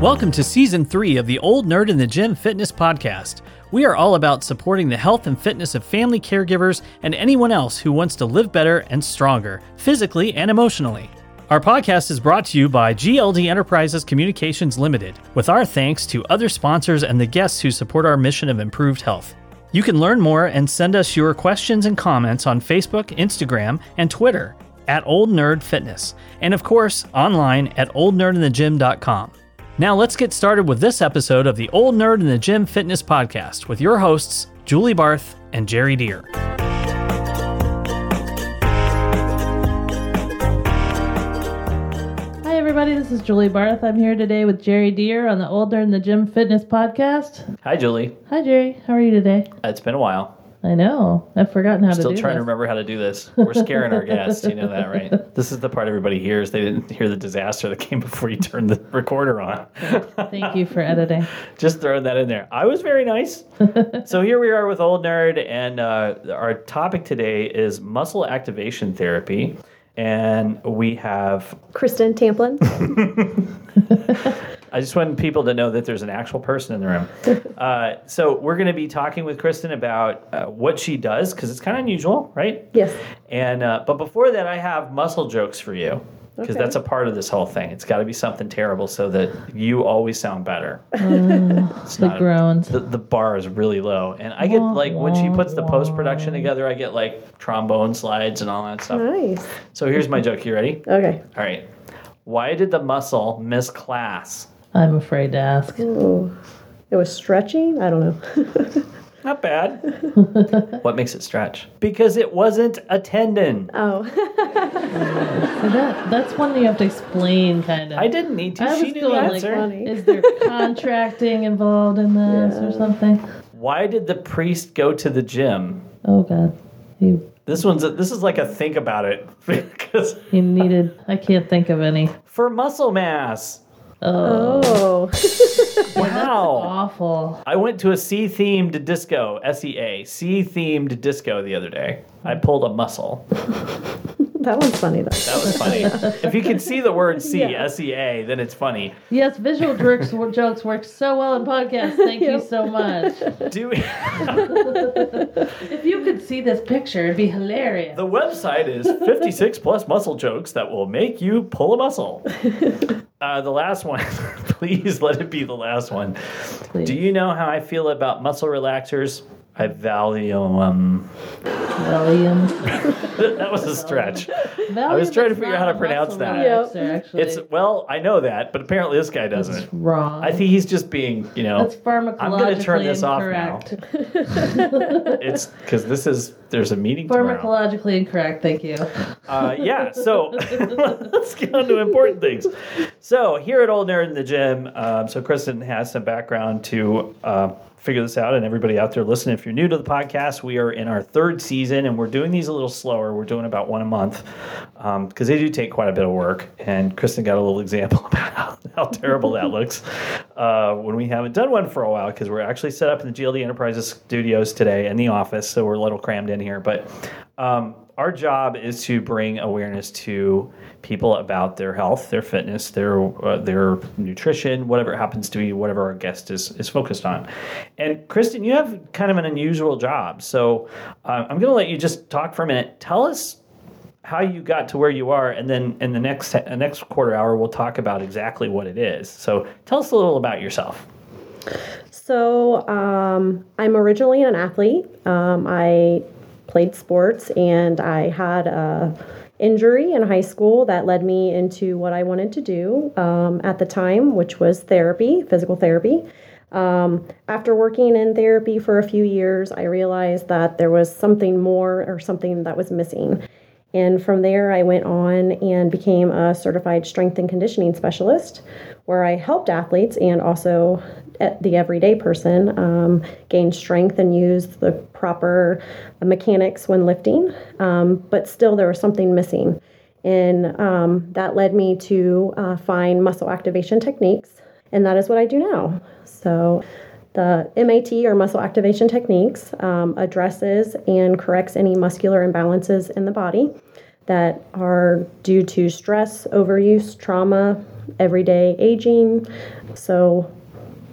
Welcome to season three of the Old Nerd in the Gym Fitness Podcast. We are all about supporting the health and fitness of family caregivers and anyone else who wants to live better and stronger, physically and emotionally. Our podcast is brought to you by GLD Enterprises Communications Limited, with our thanks to other sponsors and the guests who support our mission of improved health. You can learn more and send us your questions and comments on Facebook, Instagram, and Twitter at Old Nerd Fitness, and of course, online at oldnerdinthegym.com. Now let's get started with this episode of the Old Nerd in the Gym Fitness Podcast with your hosts, Julie Barth and Jerry Deer. Hi, everybody. This is Julie Barth. I'm here today with Jerry Deer on the Old Nerd in the Gym Fitness Podcast. Hi, Julie. Hi, Jerry. How are you today? It's been a while. I know. I've forgotten how Still to do trying to remember how to do this. We're scaring our guests. You know that, right? This is the part everybody hears. They didn't hear the disaster that came before you turned the recorder on. Thank you for editing. Just throwing that in there. I was very nice. so here we are with Old Nerd, and uh, our topic today is muscle activation therapy. And we have, Kristen Tamplin. I just want people to know that there's an actual person in the room. Uh, so we're going to be talking with Kristen about uh, what she does, because it's kind of unusual, right? yes. And uh, but before that, I have muscle jokes for you because Okay. that's a part of this whole thing. It's got to be something terrible so that you always sound better. Mm, The groans. The, the bar is really low, and I get like when she puts the post production together, I get like trombone slides and all that stuff. Nice. So here's my joke. You ready? Okay. All right. Why did the muscle miss class? I'm afraid to ask. Ooh. It was stretching? I don't know. Not bad. what makes it stretch? Because it wasn't a tendon. oh. So that that's one that you have to explain, kind of. I didn't need to. I She was knew the going like, answer. funny. is there contracting involved in this or something? Why did the priest go to the gym? Oh God, he This one's a, this is like a think about it because he needed. I can't think of any. for muscle mass. Oh, Oh. Wow. awful. I went to a C themed disco, S E A, C themed disco the other day. I pulled a muscle. that one's funny, though. That was funny. if you can see the word C, Yeah. S E A, then it's funny. Yes, visual jokes, jokes work so well in podcasts. Thank you Yep. so much. Do If you could see this picture, it'd be hilarious. the website is 56 plus muscle jokes that will make you pull a muscle. Uh, the last one, please let it be the last one. Please. Do you know how I feel about muscle relaxers? I value them. Valium. that was a stretch. Valium I was trying to figure out how to pronounce that. relaxer, actually. It's well, I know that, but apparently this guy doesn't. wrong. I think he's just being, you know, That's pharmacologically I'm gonna turn this off now. it's because this is there's a meeting tomorrow. Pharmacologically incorrect. Thank you. Uh, yeah, so let's get on to important things. So here at Old Nerd in the Gym, um, so Kristen has some background to uh, figure this out, and everybody out there listening, if you're new to the podcast, we are in our third season, and we're doing these a little slower. We're doing about one a month because they do take quite a bit of work. And Kristen got a little example about how, how terrible that looks uh, when we haven't done one for a while because we're actually set up in the GLD Enterprises studios today in the office, so we're a little crammed in here, but. Um, our job is to bring awareness to people about their health, their fitness, their uh, their nutrition, whatever it happens to be, whatever our guest is is focused on. And Kristen, you have kind of an unusual job, so uh, I'm going to let you just talk for a minute. Tell us how you got to where you are, and then in the next uh, next quarter hour, we'll talk about exactly what it is. So tell us a little about yourself. So, um, I'm originally an athlete. Um, I played sports and I had a injury in high school that led me into what I wanted to do um, at the time, which was therapy, physical therapy. Um, after working in therapy for a few years, I realized that there was something more or something that was missing. And from there, I went on and became a certified strength and conditioning specialist, where I helped athletes and also the everyday person um, gain strength and use the proper mechanics when lifting. Um, but still, there was something missing. And um, that led me to uh, find muscle activation techniques. And that is what I do now. So, the MAT or muscle activation techniques um, addresses and corrects any muscular imbalances in the body. that are due to stress, overuse, trauma, everyday aging. So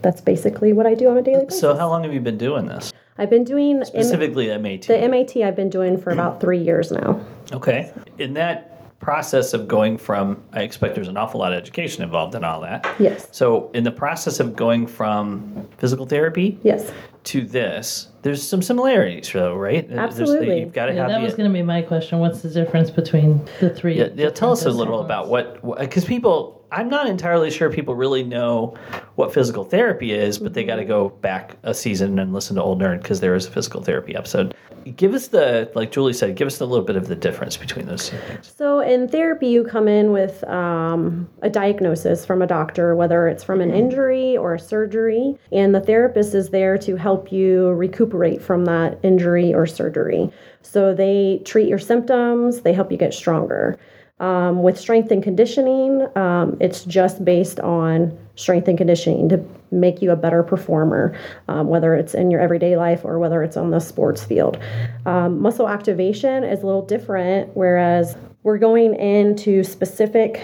that's basically what I do on a daily basis. So, how long have you been doing this? I've been doing M- Specifically, MAT. the MAT. I've been doing for about three years now. Okay. In that process of going from, I expect there's an awful lot of education involved in all that. Yes. So, in the process of going from physical therapy Yes. to this, there's some similarities, though, right? There's- Absolutely. You've got to Yeah, have that the, was going to be my question. What's the difference between the three? Yeah, yeah, tell us a little about what, because people, I'm not entirely sure people really know what physical therapy is, but they got to go back a season and listen to Old Nerd because there is a physical therapy episode. Give us the, like Julie said, give us a little bit of the difference between those two things. So in therapy, you come in with um, a diagnosis from a doctor, whether it's from an injury or a surgery, and the therapist is there to help you recuperate from that injury or surgery. So they treat your symptoms, they help you get stronger. Um, with strength and conditioning, um, it's just based on strength and conditioning to make you a better performer, um, whether it's in your everyday life or whether it's on the sports field. Um, muscle activation is a little different, whereas we're going into specific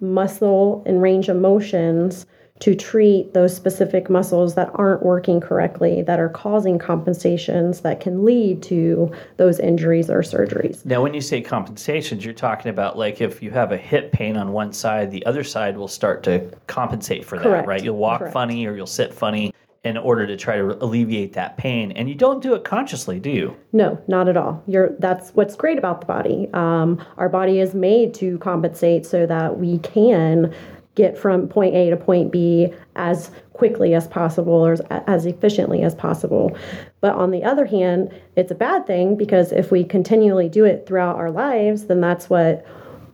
muscle and range of motions to treat those specific muscles that aren't working correctly, that are causing compensations that can lead to those injuries or surgeries. Now, when you say compensations, you're talking about like if you have a hip pain on one side, the other side will start to compensate for that, right? You'll walk Correct. funny or you'll sit funny in order to try to alleviate that pain. And you don't do it consciously, do you? No, not at all. You're that's what's great about the body. Um, our body is made to compensate so that we can get from point A to point B as quickly as possible or as, as efficiently as possible. But on the other hand, it's a bad thing because if we continually do it throughout our lives, then that's what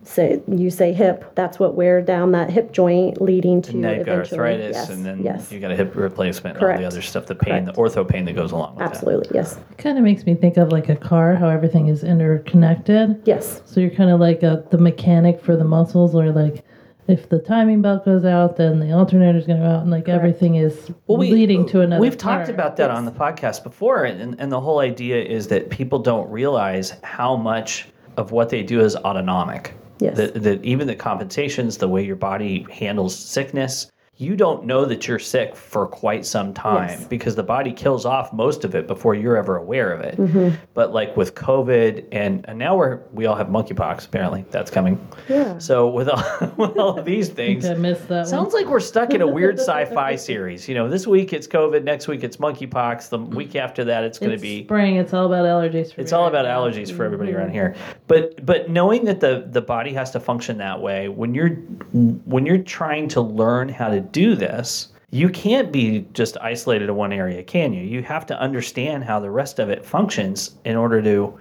say you say hip, that's what wear down that hip joint leading to Now you've got eventually- arthritis, yes, and then yes. you got a hip replacement and all the other stuff, the pain, the ortho pain that goes along with Absolutely, yes. it kind of makes me think of like a car, how everything is interconnected. Yes. So you're kind of like a, the mechanic for the muscles, or like if the timing belt goes out, then the alternator is going to go out, and like everything is leading to another. We've talked about that on the podcast before, and, and the whole idea is that people don't realize how much of what they do is autonomic. Yes. That, that even the compensations, the way your body handles sickness, you don't know that you're sick for quite some time Yes. because the body kills off most of it before you're ever aware of it. Mm-hmm. But like with COVID, and, and now we're we all have monkeypox. Apparently, that's coming. Yeah. So with all, with all of these things, I missed that one. Sounds like we're stuck in a weird sci-fi series. You know, this week it's COVID, next week it's monkeypox, the week after that it's going to be spring. It's all about allergies. For it's all about now. allergies for everybody around here. But but knowing that the the body has to function that way when you're when you're trying to learn how to do this, you can't be just isolated to one area, can you? You have to understand how the rest of it functions in order to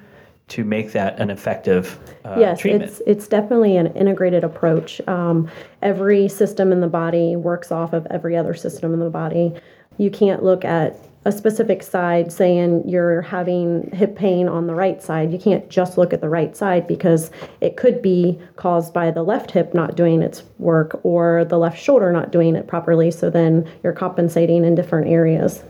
to make that an effective uh, yes, treatment. it's it's definitely an integrated approach. Um, every system in the body works off of every other system in the body. You can't look at a specific side saying you're having hip pain on the right side. You can't just look at the right side because it could be caused by the left hip not doing its work or the left shoulder not doing it properly. So then you're compensating in different areas.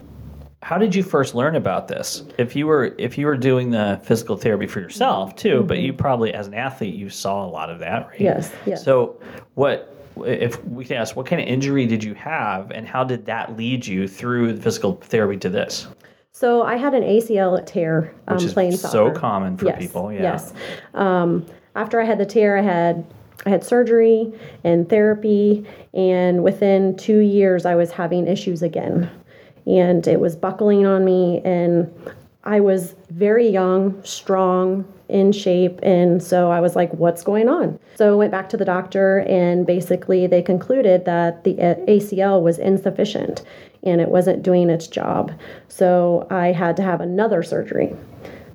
how did you first learn about this if you were if you were doing the physical therapy for yourself too but mm-hmm. you probably as an athlete you saw a lot of that right Yes, yes. so what if we can ask what kind of injury did you have and how did that lead you through the physical therapy to this So I had an ACL tear um, which is playing so soccer. common for yes, people yeah Yes. Um, after I had the tear, I had I had surgery and therapy, and within two years, I was having issues again, and it was buckling on me, and I was very young, strong, in shape, and so I was like, "What's going on?" So I went back to the doctor, and basically they concluded that the ACL was insufficient, and it wasn't doing its job. So I had to have another surgery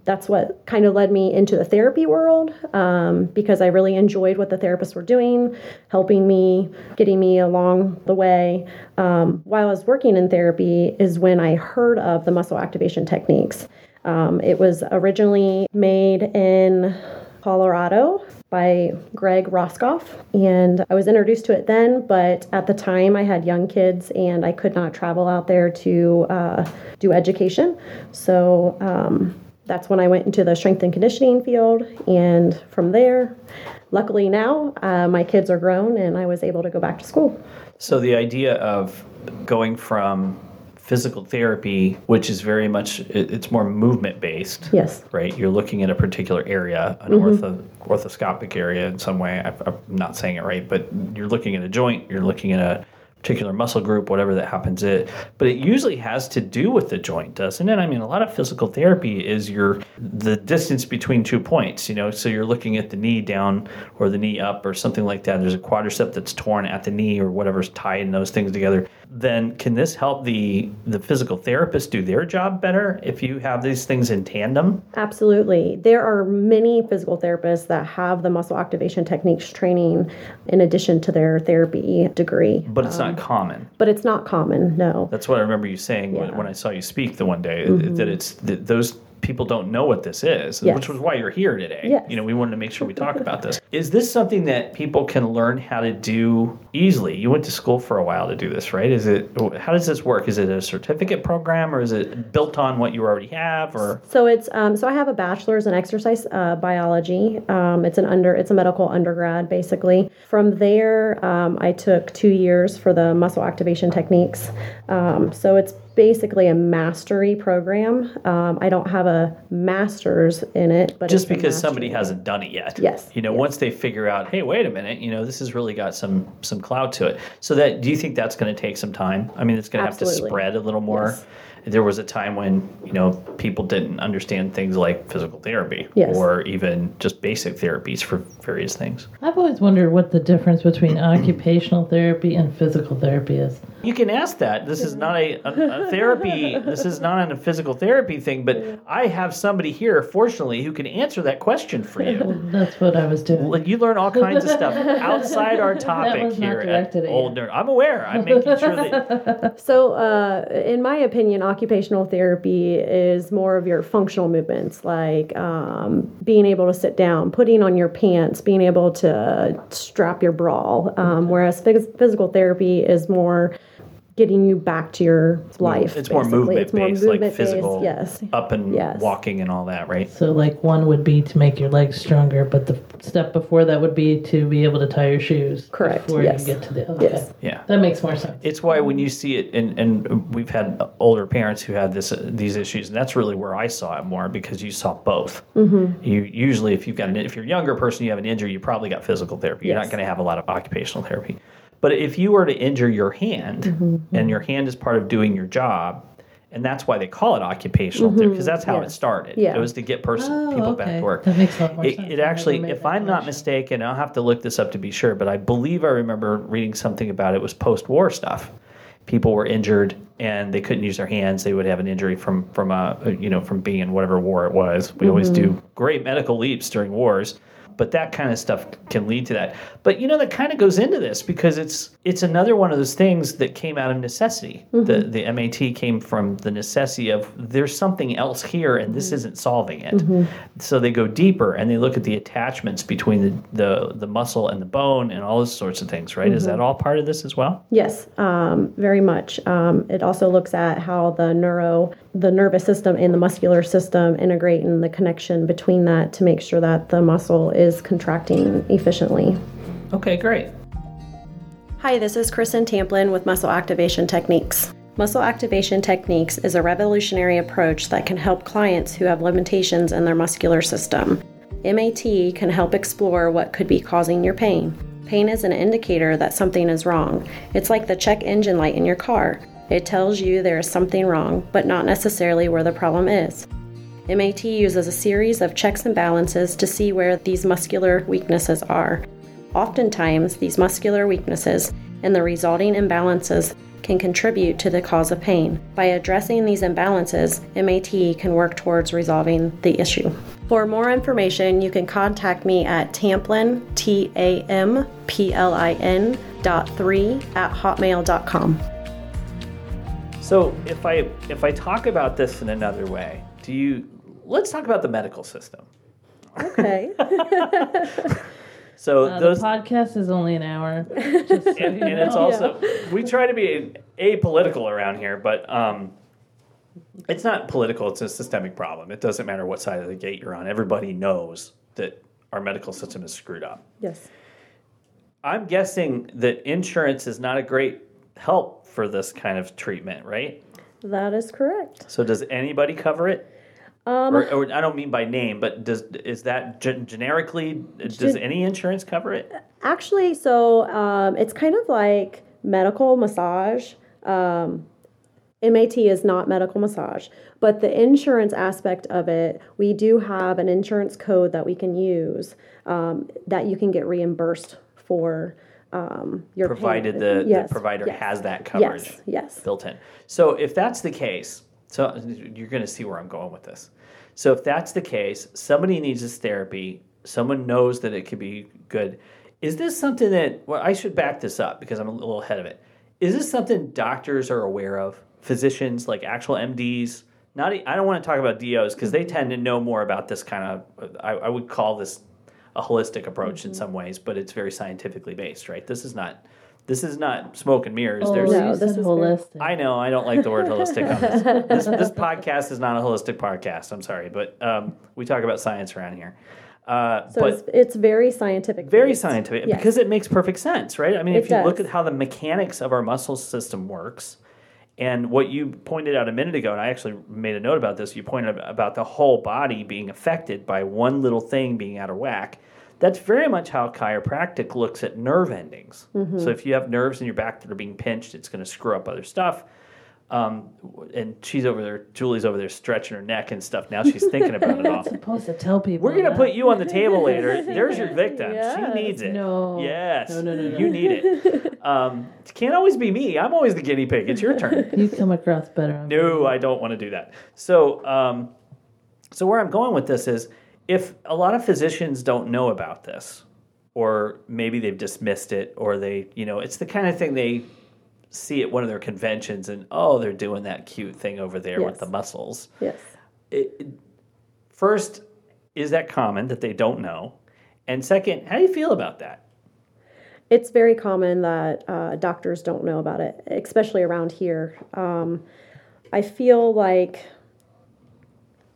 that's what kind of led me into the therapy world um, because I really enjoyed what the therapists were doing, helping me, getting me along the way. Um, while I was working in therapy, is when I heard of the muscle activation techniques. Um, it was originally made in Colorado by Greg Roskopf, and I was introduced to it then. But at the time, I had young kids, and I could not travel out there to uh, do education. So um, that's when I went into the strength and conditioning field. And from there, luckily now, uh, my kids are grown and I was able to go back to school. So the idea of going from physical therapy, which is very much it's more movement based. Yes. Right. You're looking at a particular area, an mm-hmm. ortho, orthoscopic area in some way. I, I'm not saying it right, but you're looking at a joint. You're looking at a particular muscle group, whatever that happens it. But it usually has to do with the joint, doesn't it? I mean, a lot of physical therapy is your the distance between two points, you know, so you're looking at the knee down or the knee up or something like that. There's a quadricep that's torn at the knee or whatever's tying those things together then can this help the the physical therapist do their job better if you have these things in tandem? Absolutely. There are many physical therapists that have the muscle activation techniques training in addition to their therapy degree. But it's um, not common. But it's not common, no. That's what I remember you saying yeah. when, when, I saw you speak the one day mm-hmm. that it's that those people don't know what this is, yes. which was why you're here today. Yes. You know, we wanted to make sure we talk about this. Is this something that people can learn how to do easily? You went to school for a while to do this, right? Is it how does this work? Is it a certificate program or is it built on what you already have or So it's um, so I have a bachelor's in exercise uh, biology. Um, it's an under it's a medical undergrad basically. From there, um, I took 2 years for the muscle activation techniques. Um, so it's basically a mastery program. Um, I don't have a master's in it, but just because somebody hasn't done it yet. Yes. You know, yes. once they figure out, hey, wait a minute, you know, this has really got some some clout to it. So that do you think that's going to take some time? I mean, it's going to have to spread a little more. Yes there was a time when you know people didn't understand things like physical therapy yes. or even just basic therapies for various things. I've always wondered what the difference between occupational therapy and physical therapy is. You can ask that. This is not a, a, a therapy. This is not a physical therapy thing. But I have somebody here, fortunately, who can answer that question for you. That's what I was doing. You learn all kinds of stuff outside our topic here at Old Nerd. I'm aware. I'm making sure that. So, uh, in my opinion, occupational therapy is more of your functional movements, like um, being able to sit down, putting on your pants, being able to strap your bra. Um, whereas phys- physical therapy is more getting you back to your life. It's more movement it's more based, movement like physical, based, yes. up and yes. walking and all that, right? So, like one would be to make your legs stronger, but the step before that would be to be able to tie your shoes. Correct. Before yes. you get to the okay. yes, yeah, that makes more sense. It's why when you see it, and and we've had older parents who had this uh, these issues, and that's really where I saw it more because you saw both. Mm-hmm. You usually, if you've got an, if you're a younger person, you have an injury, you probably got physical therapy. You're not going to have a lot of occupational therapy. But if you were to injure your hand mm-hmm. and your hand is part of doing your job, and that's why they call it occupational mm-hmm. because that's how yeah. it started. Yeah. It was to get person oh, people okay. back to work. That makes a lot more it, sense. It actually, if I'm not mistaken, I'll have to look this up to be sure, but I believe I remember reading something about it was post-war stuff. People were injured and they couldn't use their hands. They would have an injury from from a you know from being in whatever war it was. We mm-hmm. always do great medical leaps during wars but that kind of stuff can lead to that. But you know that kind of goes into this because it's it's another one of those things that came out of necessity. Mm-hmm. The the MAT came from the necessity of there's something else here and this mm-hmm. isn't solving it. Mm-hmm. So they go deeper and they look at the attachments between the the, the muscle and the bone and all those sorts of things. Right? Is that mm-hmm. all part of this as well? Yes, um, very much. Um, it also looks at how the neuro the nervous system and the muscular system integrate and the connection between that to make sure that the muscle is contracting efficiently. Okay, great. Hi, this is Kristen Tamplin with Muscle Activation Techniques. Muscle activation techniques is a revolutionary approach that can help clients who have limitations in their muscular system. MAT can help explore what could be causing your pain. Pain is an indicator that something is wrong. It's like the check engine light in your car. It tells you there is something wrong, but not necessarily where the problem is. MAT uses a series of checks and balances to see where these muscular weaknesses are. Oftentimes, these muscular weaknesses and the resulting imbalances can contribute to the cause of pain. By addressing these imbalances, MAT can work towards resolving the issue. For more information, you can contact me at Tamplin, T A M P L I N dot three at hotmail.com. So if I if I talk about this in another way, do you let's talk about the medical system. Okay. so uh, those the podcast is only an hour, so and, and, it's also yeah. we try to be apolitical around here, but um, it's not political, it's a systemic problem. It doesn't matter what side of the gate you're on. Everybody knows that our medical system is screwed up. Yes. I'm guessing that insurance is not a great help for this kind of treatment, right? That is correct. So does anybody cover it? Um, or, or I don't mean by name, but does is that gen- generically does Gen- any insurance cover it? Actually, so um, it's kind of like medical massage. Um, MAT is not medical massage, but the insurance aspect of it, we do have an insurance code that we can use um, that you can get reimbursed for um, your Provided the, Yes, the provider yes, has that coverage Yes, yes. built in. So if that's the case, so you're going to see where I'm going with this. So if that's the case, somebody needs this therapy. Someone knows that it could be good. Is this something that? Well, I should back this up because I'm a little ahead of it. Is this something doctors are aware of? Physicians, like actual MDs. Not. I don't want to talk about DOs because they tend to know more about this kind of. I, I would call this a holistic approach in some ways, but it's very scientifically based, right? This is not. This is not smoke and mirrors. Oh, There's No, you this is holistic. I know I don't like the word holistic on this. this. This podcast is not a holistic podcast. I'm sorry, but um, we talk about science around here. Uh, So but it's, it's very scientific. very based. scientific Yes. because it makes perfect sense, right? I mean, if It you look at how the mechanics of our muscle system works, and what you pointed out a minute ago, and I actually made a note about this. You pointed out about the whole body being affected by one little thing being out of whack. That's very much how chiropractic looks at nerve endings. Mm-hmm. So if you have nerves in your back that are being pinched, it's going to screw up other stuff. Um, and she's over there, Julie's over there stretching her neck and stuff. Now she's thinking about it all. supposed to tell people. We're gonna that. put you on the table later. There's your victim. Yes. She needs it. No. Yes. No, no, no, no. You need it. Um, it can't always be me. I'm always the guinea pig. It's your turn. You come across better. On no, I don't want to do that. So, um, so where I'm going with this is, if a lot of physicians don't know about this, or maybe they've dismissed it, or they, you know, it's the kind of thing they see at one of their conventions, and oh, they're doing that cute thing over there with the muscles Yes. it, first, is that common that they don't know? And second, how do you feel about that? It's very common that uh, doctors don't know about it, especially around here. Um, I feel like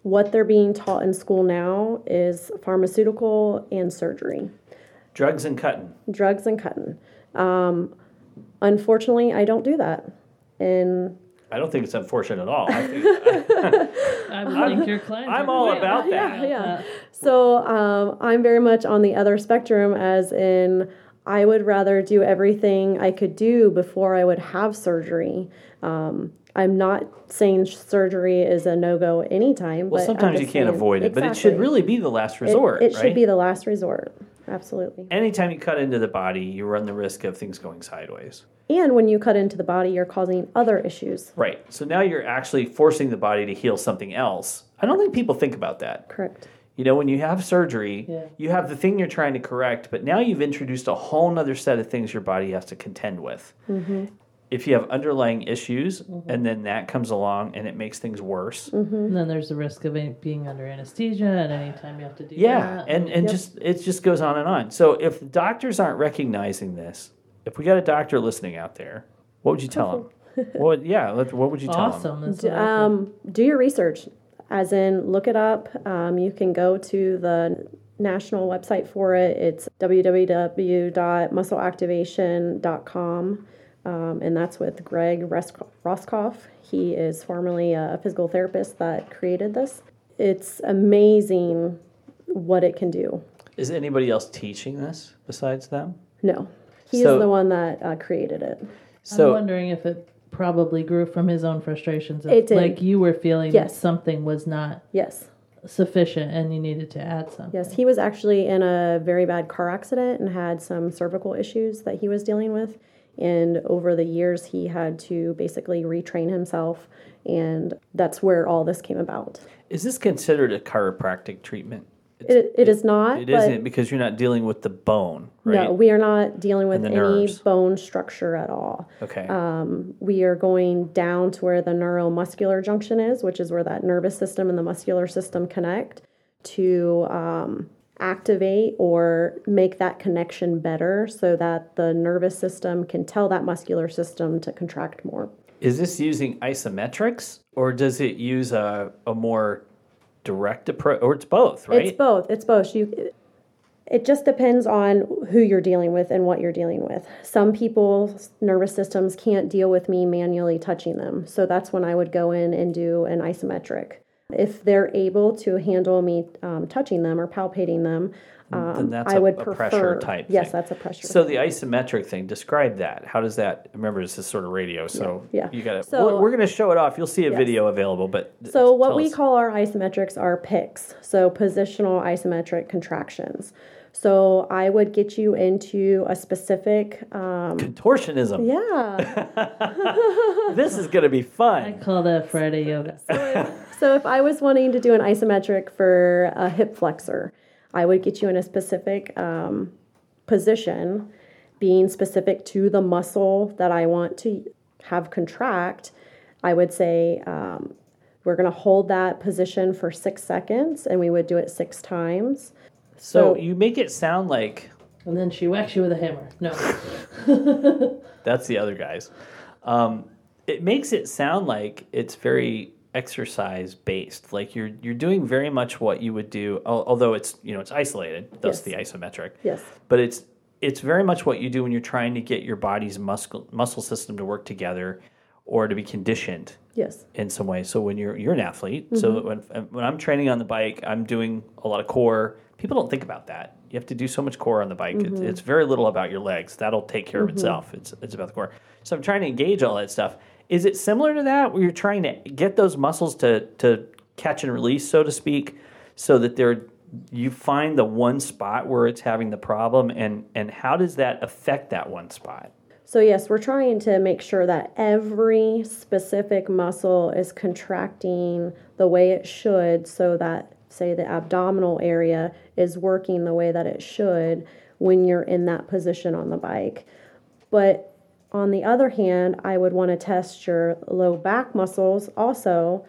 what they're being taught in school now is pharmaceutical and surgery, Drugs and cutting. drugs and cutting. Um, unfortunately, I don't do that. And I don't think it's unfortunate at all. I think, I would think your clients. I'm all about that. yeah, yeah. So um, I'm very much on the other spectrum, as in I would rather do everything I could do before I would have surgery. Um, I'm not saying surgery is a no go anytime. well, but sometimes you can't saying- avoid it, but it should really be the last It- resort, It, right? should be the last resort. Absolutely. Anytime you cut into the body, you run the risk of things going sideways. And when you cut into the body, you're causing other issues. Right. So now you're actually forcing the body to heal something else. I don't think people think about that. Correct. You know, when you have surgery, Yeah. you have the thing you're trying to correct, but now you've introduced a whole nother set of things your body has to contend with. Mm-hmm. If you have underlying issues and then that comes along and it makes things worse, Mm-hmm. And then there's the risk of it being under anesthesia at any time you have to do yeah, that. and and Yep. just it just goes on and on. So if doctors aren't recognizing this, if we got a doctor listening out there, what would you tell them? what? Yeah, what would you tell them? awesome. That's what I think. Um, do your research, as in look it up. Um, you can go to the national website for it. It's www.muscleactivation.com, um, and that's with Greg Resko- Roskopf. He is formerly a physical therapist that created this. It's amazing what it can do. Is anybody else teaching this besides them? No, he's So- the one that uh, created it. I'm So wondering if it probably grew from his own frustrations. If, It did. Like you were feeling Yes. something was not Yes. sufficient and you needed to add something. Yes, he was actually in a very bad car accident and had some cervical issues that he was dealing with. And over the years, he had to basically retrain himself. And that's where all this came about. is this considered a chiropractic treatment? It, it is not. It isn't because you're not dealing with the bone, right? No, we are not dealing with any nerves. bone structure at all. Okay. Um, we are going down to where the neuromuscular junction is, which is where that nervous system and the muscular system connect to um, activate or make that connection better so that the nervous system can tell that muscular system to contract more. Is this using isometrics Or does it use a, a more direct approach? Or it's both, right? It's both. It's both. You, it just depends on who you're dealing with and what you're dealing with. Some people's nervous systems can't deal with me manually touching them. So that's when I would go in and do an isometric. If they're able to handle me um, touching them or palpating them, um, then that's I a- would a prefer. pressure type Yes, thing. that's a pressure. Type. So the isometric thing, describe that. How does that? Remember, this is sort of radio, so Yeah, yeah. you got to. So- we're, we're going to show it off. You'll see a Yes. video available, but So what we us. call our isometrics are PICs, so positional isometric contractions. So I would get you into a specific, um, contortionism. yeah. This is going to be fun. I call that Friday yoga. so if I was wanting to do an isometric for a hip flexor, I would get you in a specific um, position, being specific to the muscle that I want to have contract. I would say um, we're going to hold that position for six seconds, and we would do it six times. So So- you make it sound like And then she whacks you with a hammer. No. that's the other guys. Um, it makes it sound like it's very exercise based. Like you're you're doing very much what you would do, although it's you know it's isolated, thus Yes. the isometric. Yes. But it's it's very much what you do when you're trying to get your body's muscle muscle system to work together or to be conditioned Yes. in some way. So when you're you're an athlete, so mm-hmm. when when I'm training on the bike, I'm doing a lot of core. People don't think about that. You have to do so much core on the bike. It's, mm-hmm. it's very little about your legs. That'll take care of mm-hmm. itself. It's it's about the core. So I'm trying to engage all that stuff. Is it similar to that where you're trying to get those muscles to to catch and release, so to speak, so that they're you find the one spot where it's having the problem and and how does that affect that one spot? So, yes, we're trying to make sure that every specific muscle is contracting the way it should so that, say, the abdominal area is working the way that it should when you're in that position on the bike. But on the other hand, I would want to test your low back muscles also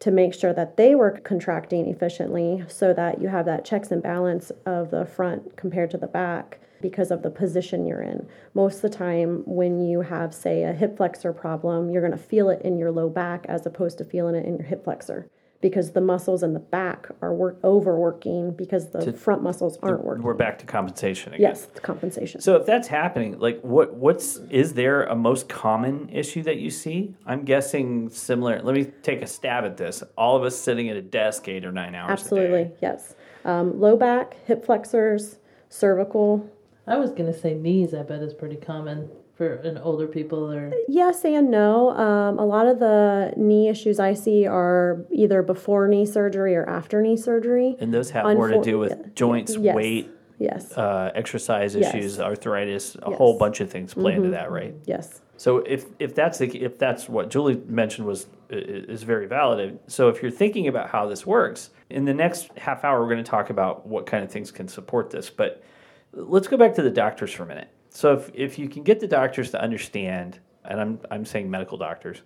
to make sure that they were contracting efficiently so that you have that checks and balance of the front compared to the back because of the position you're in. Most of the time, when you have, say, a hip flexor problem, you're going to feel it in your low back as opposed to feeling it in your hip flexor because the muscles in the back are work- overworking because the front muscles aren't working. We're back to compensation again. Yes, the compensation. So if that's happening, like what what's is there a most common issue that you see? I'm guessing similar. Let me take a stab at this. All of us sitting at a desk eight or nine hours. A Absolutely, day. yes. Um, low back, hip flexors, cervical, I was gonna say knees. I bet is pretty common for an older people or Yes and no. Um, a lot of the knee issues I see are either before knee surgery or after knee surgery. And those have more to do with Unfor- joints, yes. weight, Yes. uh, exercise Yes. issues, arthritis, a Yes. Mm-hmm. whole bunch of things play into that, right? yes. So if if that's the if that's what Julie mentioned was is very valid. So if you're thinking about how this works, in the next half hour we're going to talk about what kind of things can support this. But let's go back to the doctors for a minute. So if if you can get the doctors to understand, and I'm I'm saying medical doctors,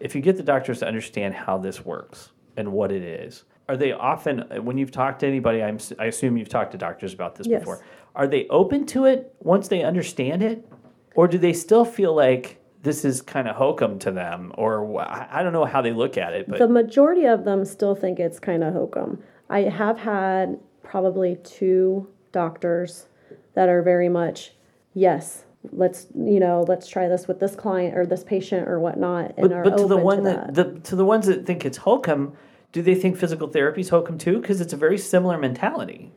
if you get the doctors to understand how this works and what it is, are they often when you've talked to anybody? I'm I assume you've talked to doctors about this Yes. before. Are they open to it once they understand it, or do they still feel like this is kind of hokum to them, or I I don't know how they look at it, but The majority of them still think it's kind of hokum. I have had probably two doctors that are very much, yes, let's you know, let's try this with this client or this patient or whatnot, and but, are but to the one to that, the to the ones that think it's hokum, do they think physical therapy is hokum too? Because it's a very similar mentality.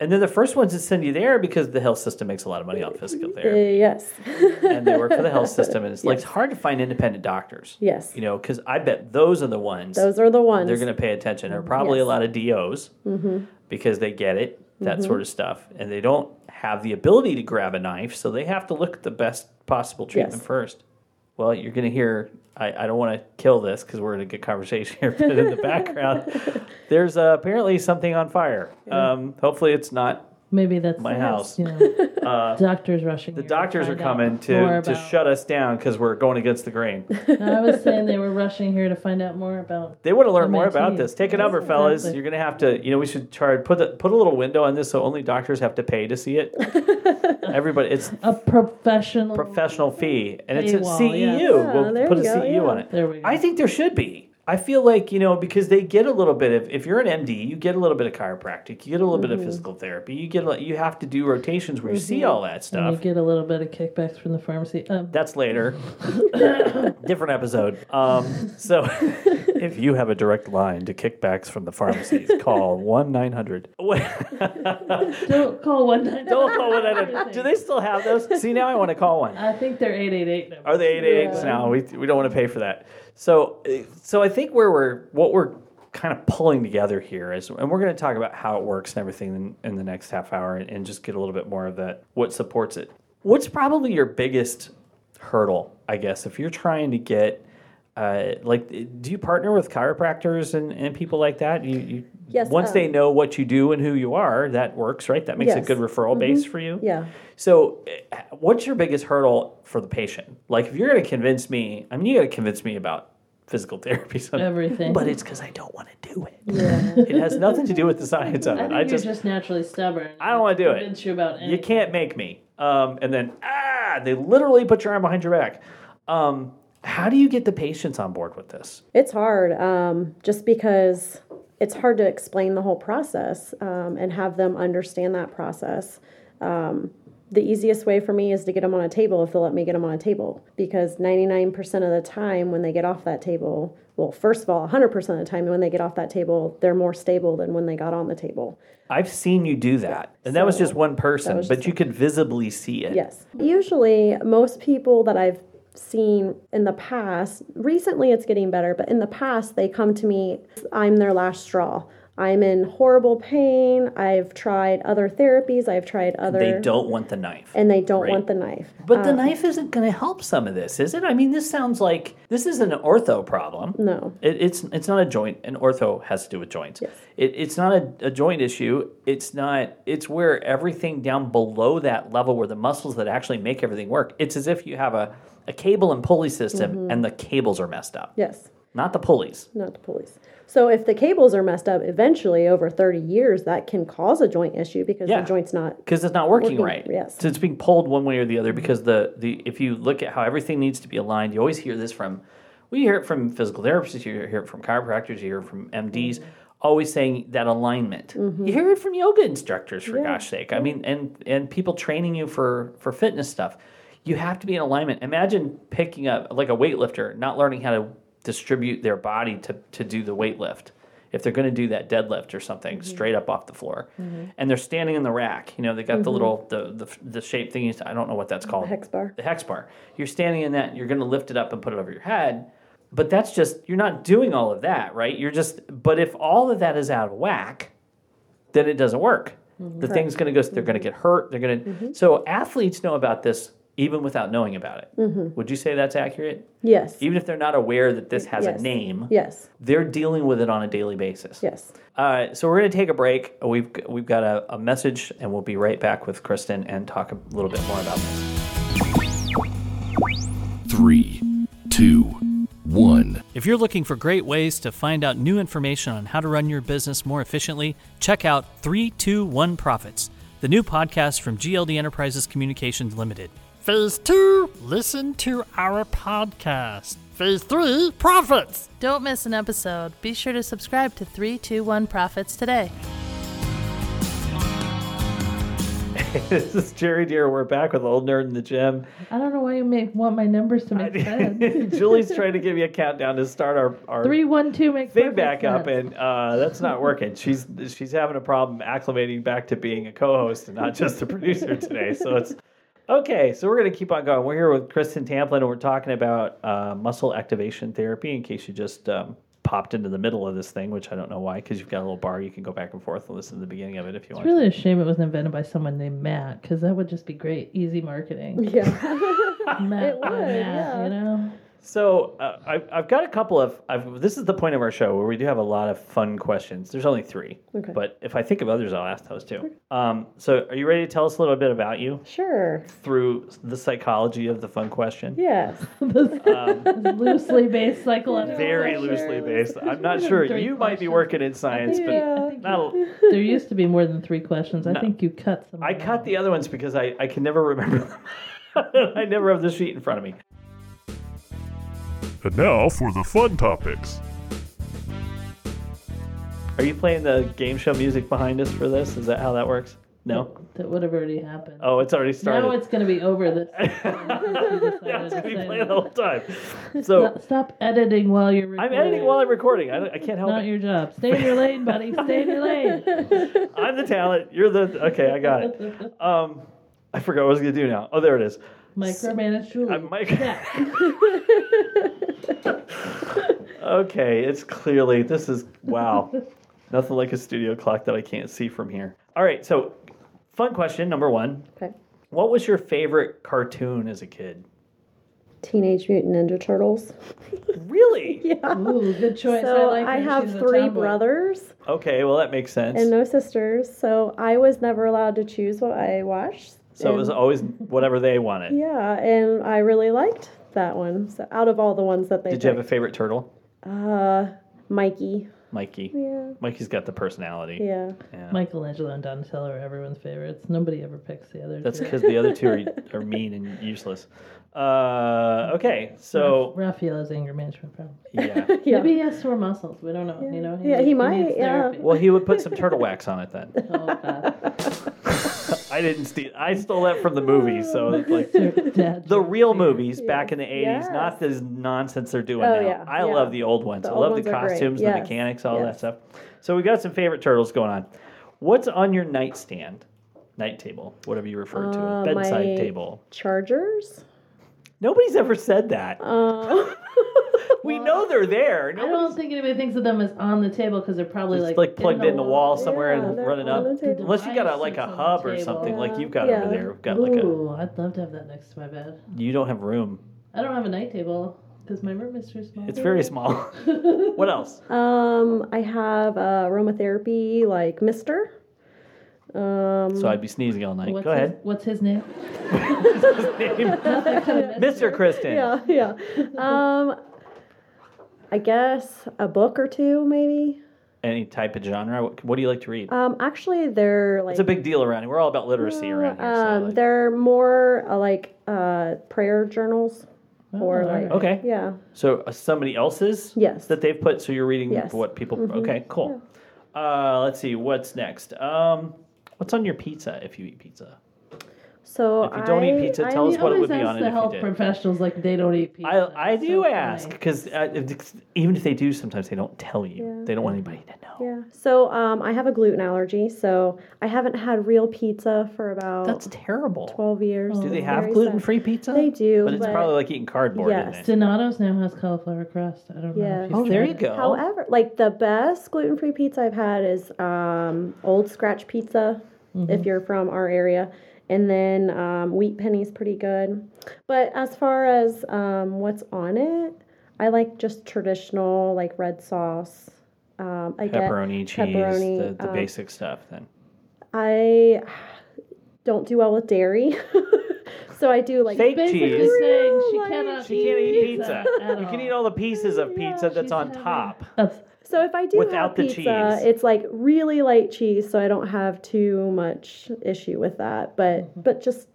And they're the first ones that send you there because the health system makes a lot of money on physical therapy, yes, and they work for the health system, and it's like it's hard to find independent doctors. yes. You know, because I bet those are the ones Those are the ones. they're going to pay attention. There are probably a Yes. Mm-hmm. lot of DOs because they get it, that sort of stuff, and they don't have the ability to grab a knife, so they have to look at the best possible treatment Yes. first. Well, you're going to hear. I, I don't want to kill this because we're in a good conversation here, but in the background, there's uh, apparently something on fire. Um, hopefully, it's not Maybe that's my house. You know, Uh, doctors rushing. the doctors are coming to, to shut us down because we're going against the grain. I was saying they were rushing here to find out more about. They want to learn more about this. Take a number, fellas. You're gonna have to. You know, we should try put the, put a little window on this so only doctors have to pay to see it. Everybody, it's A professional. professional fee, and it's a CEU. Yeah, we'll there put a go, CEU yeah. on it. There we go. I think there should be. I feel like you know because they get a little bit of if you're an MD, you get a little bit of chiropractic, you get a little bit Mm-hmm. of physical therapy, you get a, you have to do rotations where you see all that and stuff. you get a little bit of kickbacks from the pharmacy. Um, That's later. Different episode. Um, so if you have a direct line to kickbacks from the pharmacies, call 1 900. don't call one nine. Don't call 1 900. Do they still have those? See, now I want to call one. I think they're eight eight eight. Are they 888s Yeah. now? We, we don't want to pay for that. So, so I think where we're, what we're kind of pulling together here is, and we're going to talk about how it works and everything in, in the next half hour and, and just get a little bit more of that, what supports it. What's probably your biggest hurdle, I guess, if you're trying to get, uh, like, do you partner with chiropractors and, and people like that? You, you Yes, Once um, they know what you do and who you are, that works, right? That makes a good referral base for you. Yeah. So, uh, what's your biggest hurdle for the patient? Like, if you're going to convince me, I mean, you got to convince me about physical therapy, so- Everything. but it's because I don't want to do it. yeah. It has nothing to do with the science of I it. think I you're just, just, naturally stubborn. I don't wanna do it. Convince you about anything. you can't make me. Um, and then, ah, they literally put your arm behind your back. Um, how do you get the patients on board with this? It's hard, um, just because it's hard to explain the whole process um, and have them understand that process. Um, the easiest way for me is to get them on a table if they'll let me get them on a table because 99% of the time when they get off that table, well, first of all, 100% of the time when they get off that table, they're more stable than when they got on the table. I've seen you do that, and that was just one person, but you could visibly see it. Yes. Usually, most people that I've seen in the past, recently it's getting better, but in the past, they come to me, I'm their last straw. I'm in horrible pain. I've tried other therapies. I've tried other. They don't want the knife. And they don't Right. want the knife. But the um, knife isn't going to help some of this, is it? I mean, this sounds like this is an ortho problem. No. It, it's it's not a joint, An ortho has to do with joints. Yes. It, it's not a, a joint issue. It's not. It's where everything down below that level, where the muscles that actually make everything work. It's as if you have a, a cable and pulley system, Mm-hmm. and the cables are messed up, Yes. not the pulleys. Not the pulleys. So if the cables are messed up, eventually over 30 years, that can cause a joint issue because Yeah. the joint's not. because it's not working, Working, right. yes. so it's being pulled one way or the other. Mm-hmm. Because the the if you look at how everything needs to be aligned, you always hear this from. We hear it from physical therapists. You hear it from chiropractors. You hear it from MDs. Mm-hmm. Always saying that alignment. Mm-hmm. You hear it from yoga instructors, for gosh sake. I mean, and and people training you for for fitness stuff. You have to be in alignment. Imagine picking up like a weightlifter, not learning how to distribute their body to to do the weight lift. If they're going to do that deadlift or something mm-hmm. straight up off the floor. Mm-hmm. And they're standing in the rack you know they got the mm-hmm. little the, the the shape thing i don't know what that's called. The hex bar. the hex bar. You're standing in that you're going to lift it up and put it over your head but that's just you're not doing all of that right? You're just but if all of that is out of whack then it doesn't work. The thing's going to go they're going to get hurt they're going to so athletes know about this even without knowing about it would you say that's accurate Yes. even if they're not aware that this has Yes. a name Yes. they're dealing with it on a daily basis Yes. uh, so we're going to take a break. We've we've got a, a message, and we'll be right back with Kristen and talk a little bit more about this. Three, two, one. If you're looking for great ways to find out new information on how to run your business more efficiently, check out 321 Profits, the new podcast from GLD Enterprises Communications Limited. Phase two, listen to our podcast. Phase three, profits. Don't miss an episode. Be sure to subscribe to 321 Profits today. this is Jerry Deer. We're back with Old Nerd in the Gym. I don't know why you make want my numbers to make sense. Julie's trying to give you a countdown to start our, our Three one two makes thing perfect back up, and uh, that's not working. She's she's having a problem acclimating back to being a co-host and not just a producer today. So it's okay. So we're gonna keep on going. We're here with Kristen Tamplin, and we're talking about uh, muscle activation therapy. In case you just um, popped into the middle of this thing, which I don't know why, because you've got a little bar you can go back and forth and listen to the beginning of it if you It's want. It's really a shame it wasn't invented by someone named Matt, because that would just be great, easy marketing. Yeah. Matt It would, Matt, yeah. you know. So uh, I've, I've got a couple of. I've, this is the point of our show where we do have a lot of fun questions. There's only three, Okay. but if I think of others, I'll ask those too. Um, so are you ready to tell us a little bit about you Sure. through the psychology of the fun question? Yes. loosely based psychological. Very loosely based. I'm not sure. Three You might be working in science, but Yeah. not. a- There used to be more than three questions. I No. think you cut some. I cut out. the other ones because I, I can never remember them. I never have the sheet in front of me. And now for the fun topics. Are you playing the game show music behind us for this? Is that how that works? No. That would have already happened. Oh, it's already started. now it's going to be over this. That's gonna be playing the whole time. So Stop, stop editing while you're I'm editing while I'm recording. I, I can't help it. Not it. your job. Stay in your lane, buddy. Stay in your lane. I'm the talent. You're the okay. I got it. Um, I forgot what I was gonna do now. Oh, there it is. Micromanage Julie. I'm mic- Yeah. Okay, it's clearly this is wow. Nothing like a studio clock that I can't see from here. All right, so fun question number one. Okay. What was your favorite cartoon as a kid? Teenage Mutant Ninja Turtles. Really? Yeah. Ooh, good choice. So I, like I have three brothers Okay, well that makes sense. and no sisters, so I was never allowed to choose what I watched. So it was always whatever they wanted. yeah, and I really liked that one. So out of all the ones that they Did you have a favorite turtle? uh Mikey. Mikey. Yeah. Mikey's got the personality. Yeah. Yeah. Michelangelo and Donatello are everyone's favorites. Nobody ever picks the other That's because the other two are, are mean and useless. Uh, okay, so Raphael has anger management problem. yeah. Yeah. Maybe he has sore muscles. We don't know. You know. Yeah, he might, needs yeah. therapy. Well, he would put some turtle wax on it then. Oh God. I didn't steal. I stole that from the movies. So it's like the real here. movies back in the eighties, Yes. not this nonsense they're doing Oh, now. yeah, I yeah. love the old ones. The I old love ones the are great. costumes, the mechanics, all that stuff. So we got some favorite turtles going on. What's on your nightstand, night table, whatever you refer to Uh, bedside my- table? Chargers. Nobody's ever said that. Uh, we know they're there. I don't think anybody thinks of them as on the table because they're probably It's like like, plugged in the wall somewhere Yeah, and running up. Unless you got a like a Device sits on hub or table. something like you've got Yeah. over there. We've got like a. Ooh, I'd love to have that next to my bed. You don't have room. I don't have a night table because my room is too small. It's very small. what else? um, I have uh, aromatherapy like Mister. Um, So I'd be sneezing all night. Go his, ahead. What's his name? Mr. Kristen. yeah, yeah. Um, I guess a book or two, maybe. Any type of genre? What, what do you like to read? Um, actually, they're like it's a big deal around here. We're all about literacy around here. So um, like- they're more uh, like uh, prayer journals or like okay. yeah. So uh, somebody else's? Yes. That they've put. So you're reading Yes. Mm-hmm. what people. Okay, cool. Uh, let's see. What's next? Um, what's on your pizza if you eat pizza? So If you don't eat I- pizza, I tell us what it would be on it the if you health did. professionals like they don't eat pizza. I, I do so ask because uh, even if they do, sometimes they don't tell you. Yeah. They don't want anybody to know. Yeah. So um, I have a gluten allergy, so I haven't had real pizza for about That's terrible. twelve years. do they have gluten free pizza? They do, but it's but- probably like eating cardboard, Yes. isn't it? Donato's now has cauliflower crust. I don't know. Yes. if Oh, there you it. go. However, like the best gluten free pizza I've had is um, Old Scratch Pizza, Mm-hmm. if you're from our area. And then um, Wheat Penny's pretty good. But as far as um, what's on it, I like just traditional, like red sauce. Um, I get pepperoni, cheese, pepperoni, the, the um, basic stuff. Then I don't do well with dairy. so I do like Fake Basically cheese. saying she Like cannot She can't eat pizza. at You can eat all the pieces of pizza that's on top. That's So if I do Without have the pizza, cheese. it's like really light cheese, so I don't have too much issue with that. But Mm-hmm. but just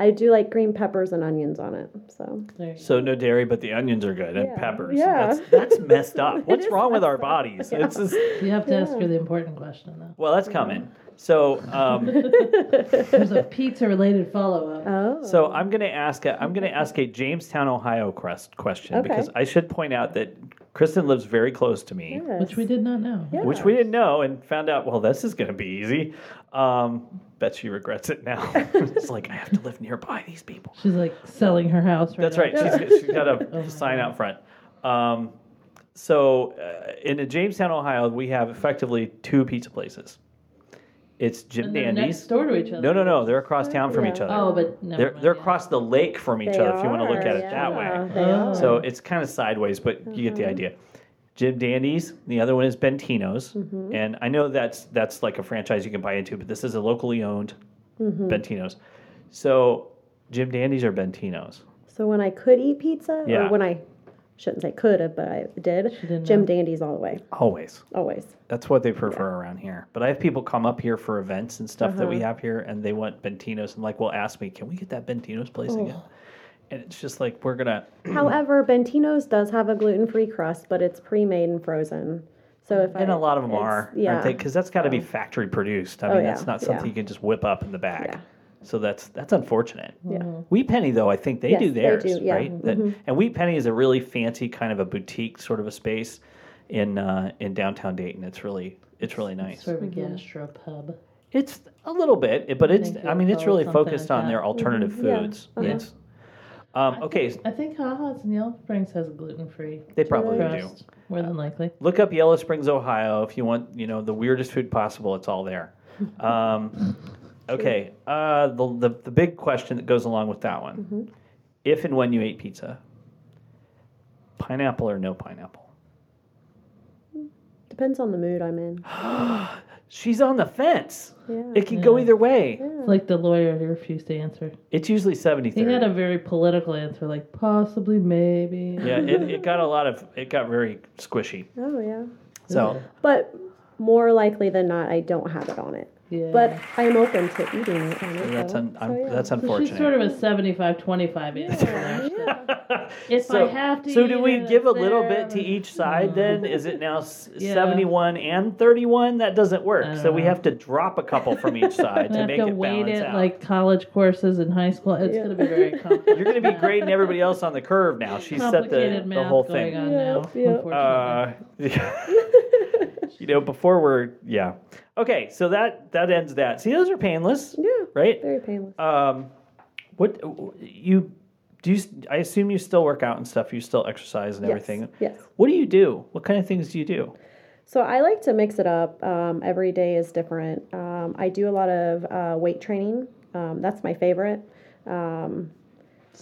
I do like green peppers and onions on it. So So no dairy, but the onions are good and Yeah. peppers. Yeah. That's, that's messed up. What's wrong with our bodies? Yeah. It's just. You have to ask her the important question though. well, that's coming. So um, There's a pizza related follow up. oh so I'm gonna ask a, I'm gonna ask a Jamestown, Ohio quest question Okay. because I should point out that Kristen lives very close to me. yes. Which we did not know. Yeah. which we didn't know and found out well this is going to be easy um, bet she regrets it now it's like i have to live nearby these people She's like selling her house right that's now. right she's, she's got a sign out front um, so uh, in Jamestown ohio we have effectively two pizza places It's Jim And they're Dandy's. next door to each other. No, no, no. They're across town from Yeah. each other. Oh, but never they're mind, they're yeah. across the lake from each They other. If you want to look are, at it that yeah, way. Oh, they Oh. are. So it's kind of sideways, but you get the mm-hmm. idea. Jim Dandy's. The other one is Bentino's, mm-hmm. and I know that's that's like a franchise you can buy into, but this is a locally owned mm-hmm. Bentino's. So Jim Dandy's or Bentino's? So when I could eat pizza, Yeah. or when I shouldn't say could, have, but I did, Jim know. Dandy's all the way, Always. always. That's what they prefer around here. But I have people come up here for events and stuff that we Uh-huh. have here, and they want Bentino's, and like will ask me, "Can we get that Bentino's place again?" Oh. And it's just like we're gonna. However, Bentino's does have a gluten free crust, but it's pre made and frozen. So if And I, a lot of them are, yeah. Because that's got to be factory produced. I Oh, mean, yeah, that's not something yeah. you can just whip up in the bag. Yeah. So that's that's unfortunate. Yeah. Wheat Penny, though, I think they Yes, do they theirs, do, yeah. Mm-hmm. right? That, and Wheat Penny is a really fancy kind of a boutique sort of a space in uh, in downtown Dayton. It's really it's really nice. Sort of a Mm-hmm. gastropub. It's a little bit, but it's I mean it's really focused like on their alternative Mm-hmm. Yeah. foods. Uh-huh. It's um, okay. I think Haha's in Yellow Springs has gluten free They probably do. More than likely. Look up Yellow Springs, Ohio, if you want, you know, the weirdest food possible. It's all there. Um, okay, uh, the, the the big question that goes along with that one: Mm-hmm. if and when you ate pizza, pineapple or no pineapple? Depends on the mood I'm in. She's on the fence. Yeah. It can go either way. It's like the lawyer who refused to answer. It's usually 70 He had a very political answer, like possibly, maybe. Yeah, it, it got a lot of, it got very squishy. Oh yeah. So, But more likely than not, I don't have it on it. Yeah. But I am open to eating it on it. that's, though. un, I'm, So, yeah. that's So unfortunate. she's sort of a 75 25 answer there. If So, I have to so do we it, give a it's little there, bit to each side then? Is it now Yeah. 71 and 31? That doesn't work. So don't we have to drop a couple from each side We to have make to it weight balance it out. like college courses in high school. It's Yeah. going to be very complicated. You're going to be grading everybody else on the curve now. She's set the, the whole going thing. on Yeah, now, yeah. unfortunately. Uh, you know, before we're, yeah. Okay, so that that ends that. See, those are painless, Yeah. right? Very painless. Um, what you do? You, I assume you still work out and stuff. You still exercise and Yes, everything. yes. What do you do? What kind of things do you do? So I like to mix it up. Um, every day is different. Um, I do a lot of uh, weight training. Um, that's my favorite. Um,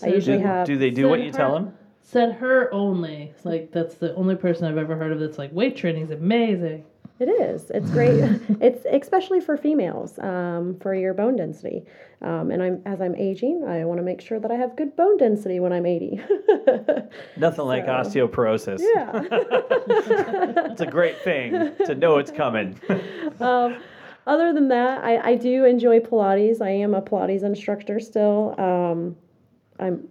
I usually Do, have. do they do what you tell them? Said her only. It's like that's the only person I've ever heard of that's like weight training is amazing. It is. It's great. it's especially for females um, for your bone density. Um, and I'm as I'm aging, I want to make sure that I have good bone density when I'm 80. Nothing like osteoporosis. yeah. It's a great thing to know it's coming. um, other than that, I, I do enjoy Pilates. I am a Pilates instructor still. Um, I'm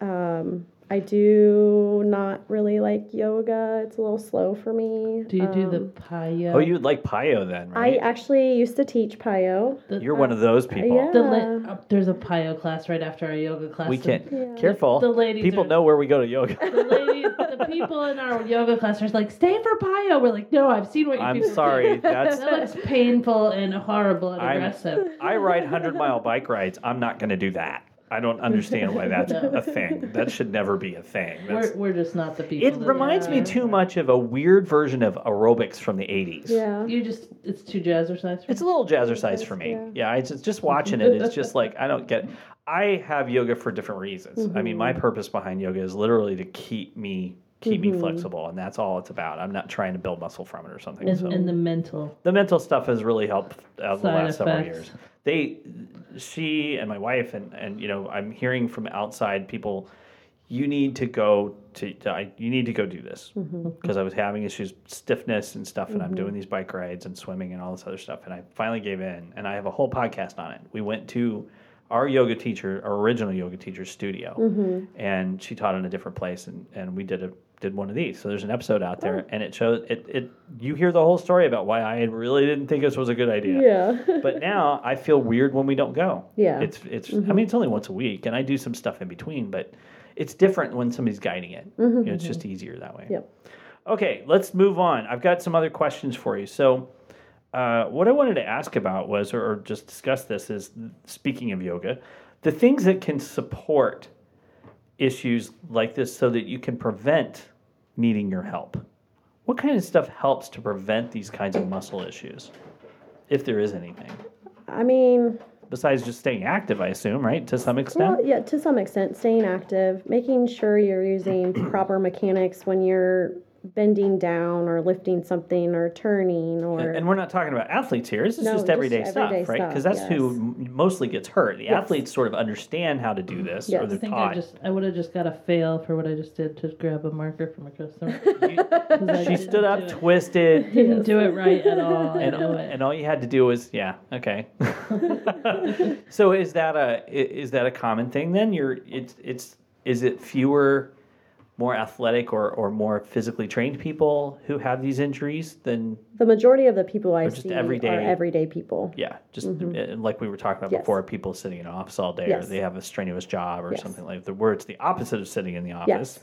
um, I do not really like yoga. It's a little slow for me. Do you do the Um, PiYo? oh, you would like PiYo then, I actually used to teach PiYo. The- You're one of those people. yeah. The la- uh, there's a PiYo class right after our yoga class. We can't. Careful. The ladies People are- know where we go to yoga. The ladies, the people in our yoga class are like, "Stay for PiYo." We're like, "No, I've seen what you I'm people do." sorry. That's That looks painful and horrible and I'm- aggressive. I ride 100 mile bike rides. I'm not going to do that. I don't understand why that's a thing. That should never be a thing. That's, We're, we're just not the people. it that reminds me too much of a weird version of aerobics from the 80s. Yeah. You just it's too jazzercise. It's a little jazzercise for me. Yeah. Yeah, I just just watching it. It's just like I don't get. I have yoga for different reasons. I mean, my mm-hmm. purpose behind yoga is literally to keep me keep me mm-hmm. flexible, and that's all it's about. I'm not trying to build muscle from it or something. and, so and the mental. the mental stuff has really helped out the last several effects. years. They, she and my wife and and you know I'm hearing from outside people, you need to go to, to I, you need to go do this mm-hmm. because I was having issues stiffness and stuff, and I'm mm-hmm. doing these bike rides and swimming and all this other stuff, and I finally gave in, and I have a whole podcast on it. We went to our yoga teacher, our original yoga teacher's studio, and she taught in a different place, and, and we did a did one of these. So there's an episode out there, oh. and it shows it it you hear the whole story about why I really didn't think this was a good idea. Yeah. but now I feel weird when we don't go. Yeah. it's it's. I mm-hmm. mean, it's only once a week, and I do some stuff in between, but it's different when somebody's guiding it. Mm-hmm, you know, it's mm-hmm. just easier that way. Yep. Okay, let's move on. I've got some other questions for you. So, uh, what I wanted to ask about was, or, or just discuss this, is speaking of yoga, the things that can support issues like this so that you can prevent needing your help. What kind of stuff helps to prevent these kinds of muscle issues? if there is anything I mean, besides just staying active. I assume, right, to some extent. well, yeah, to some extent, staying active, making sure you're using proper mechanics when you're bending down or lifting something or turning or And we're not talking about athletes here. This is No, just just everyday, everyday stuff, right? Because that's who yes. m- mostly gets hurt. The athletes sort of understand how to do mm. this, or they're I think taught. I just I would have just got a fail for what I just did to grab a marker from a customer room. 'Cause she stood up, twisted, Didn't do it right at all. And, and all you had to do was, yeah, okay. so is that a i- is that a common thing then? You're it's it's is it fewer, more athletic or or more physically trained people who have these injuries than the majority of the people I just see everyday- are everyday people. Yeah, just uh, like we were talking about Mm-hmm. Yes. before, people sitting in an office all day, or they have a strenuous job, or Yes. something like the where it's the opposite of sitting in the office. Yes.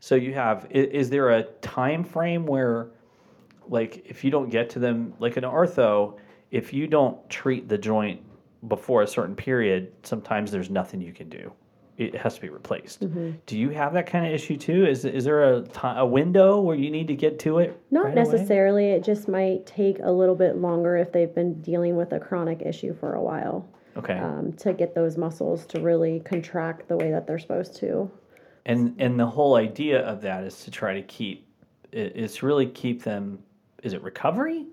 So you have, i- is there a time frame where, like, if you don't get to them, like an ortho, if you don't treat the joint before a certain period, sometimes there's nothing you can do. It has to be replaced. Mm-hmm. Do you have that kind of issue too? Is is there a window where you need to get to it? Not right away? necessarily. It just might take a little bit longer if they've been dealing with a chronic issue for a while Okay. um, to get those muscles to really contract the way that they're supposed to. and and the whole idea of that is to try to keep it's really keep them is it recovery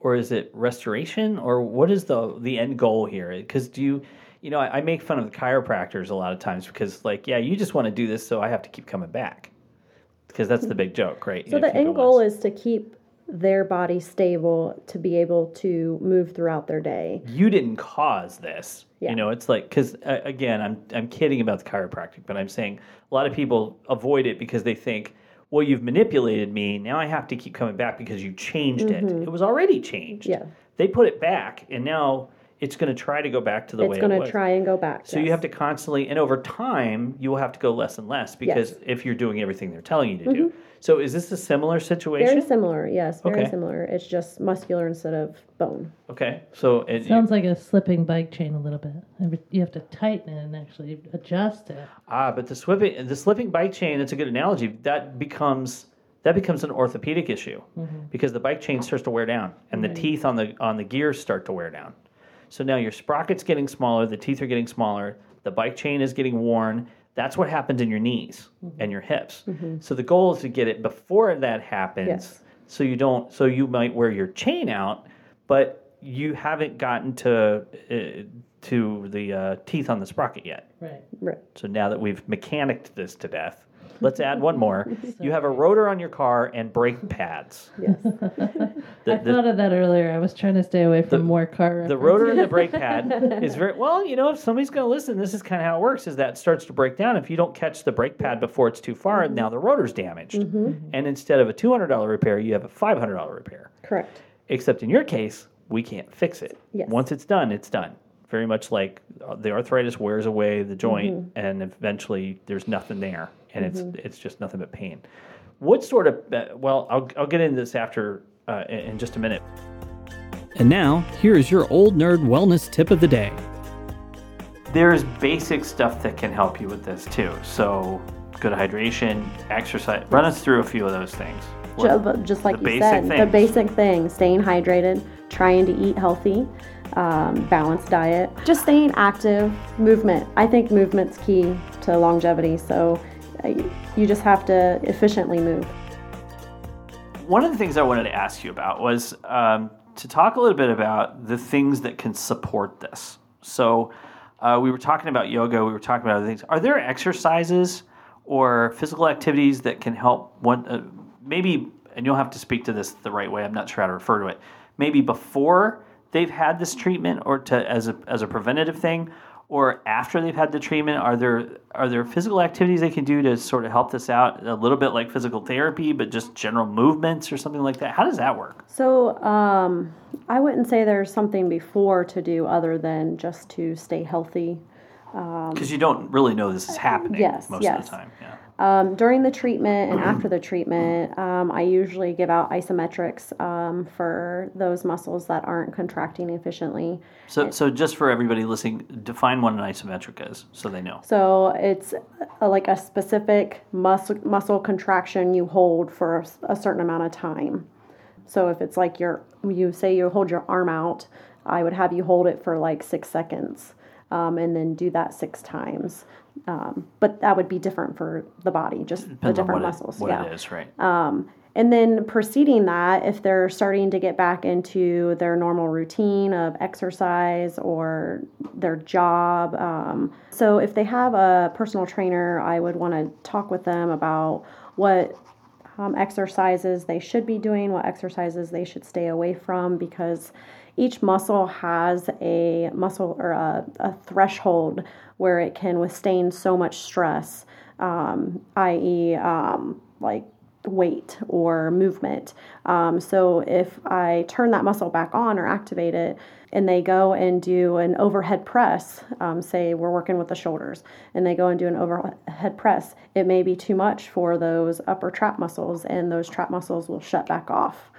or is it restoration or what is the the end goal here because do you you know I, I make fun of the chiropractors a lot of times because like yeah you just want to do this so i have to keep coming back because that's the big joke right So the end goal is to keep their body stable to be able to move throughout their day. you didn't cause this. Yeah. You know, it's like because uh, again, I'm I'm kidding about the chiropractic, but I'm saying a lot of people avoid it because they think, well, you've manipulated me. Now I have to keep coming back because you changed it. It was already changed. Mm-hmm. Yeah. They put it back, and now it's going to try to go back to the way It's going it to was. try and go back. So you have to constantly, and over time, you will have to go less and less because Yes. Mm-hmm. if you're doing everything they're telling you to do. So is this a similar situation? Very similar, yes, very Okay. similar. It's just muscular instead of bone. okay. So it, Sounds like a slipping bike chain a little bit. You have to tighten it and actually adjust it. Ah, but the slipping the slipping bike chain, it's a good analogy. That becomes that becomes an orthopedic issue because the bike chain starts to wear down and the teeth on the on the gears start to wear down. So now your sprocket's getting smaller, the teeth are getting smaller, the bike chain is getting worn. That's what happens in your knees and your hips. So the goal is to get it before that happens. Yes. So you don't so you might wear your chain out, but you haven't gotten to uh, to the uh, teeth on the sprocket yet. Right. Right. So now that we've mechanicked this to death, let's add one more. You have a rotor on your car and brake pads. Yes. The, I the, thought of that earlier. I was trying to stay away from more car. the rotor and the brake pad is very well. You know, if somebody's going to listen, this is kind of how it works. Is that it starts to break down. If you don't catch the brake pad before it's too far, mm-hmm. now the rotor's damaged. Mm-hmm. Mm-hmm. And instead of a two hundred dollar repair, you have a five hundred dollar repair. Correct. Except in your case, we can't fix it. Yes. Once it's done, it's done. Very much like uh, the arthritis wears away the joint, Mm-hmm. and eventually there's nothing there, and it's it's just nothing but pain. What sort of uh, well, I'll I'll get into this after uh, in, in just a minute. And now, here is your old nerd wellness tip of the day. There's basic stuff that can help you with this too. So good hydration, exercise. Run us through a few of those things. Ju- but just like the you basic said, the basic thing: staying hydrated, trying to eat healthy, um, balanced diet, just staying active, movement. I think movement's key to longevity. So uh, you just have to efficiently move. One of the things I wanted to ask you about was um, to talk a little bit about the things that can support this. So, uh, we were talking about yoga, we were talking about other things. Are there exercises or physical activities that can help one, uh, maybe, and you'll have to speak to this the right way, I'm not sure how to refer to it, maybe before they've had this treatment or to as a, as a preventative thing? Or after they've had the treatment, are there are there physical activities they can do to sort of help this out a little bit like physical therapy, but just general movements or something like that? How does that work? So um, I wouldn't say there's something before to do other than just to stay healthy. Because you don't really know this is happening yes, most of the time. Yeah. Um, during the treatment and after the treatment, um, I usually give out isometrics um, for those muscles that aren't contracting efficiently. So, so just for everybody listening, define what an isometric is, so they know. So it's a, like a specific muscle muscle contraction you hold for a certain amount of time. so if it's like your, you say you hold your arm out, I would have you hold it for like six seconds, um, and then do that six times. Um, but that would be different for the body, just the Depends on different muscles. it, yeah. it is, right? Um, And then preceding that, if they're starting to get back into their normal routine of exercise or their job. Um, so if they have a personal trainer, I would want to talk with them about what um, exercises they should be doing, what exercises they should stay away from, because each muscle has a muscle or a, a threshold where it can withstand so much stress, um, i.e., um, like weight or movement. Um, so if I turn that muscle back on or activate it, and they go and do an overhead press, um, say we're working with the shoulders, and they go and do an overhead press, it may be too much for those upper trap muscles, and those trap muscles will shut back off.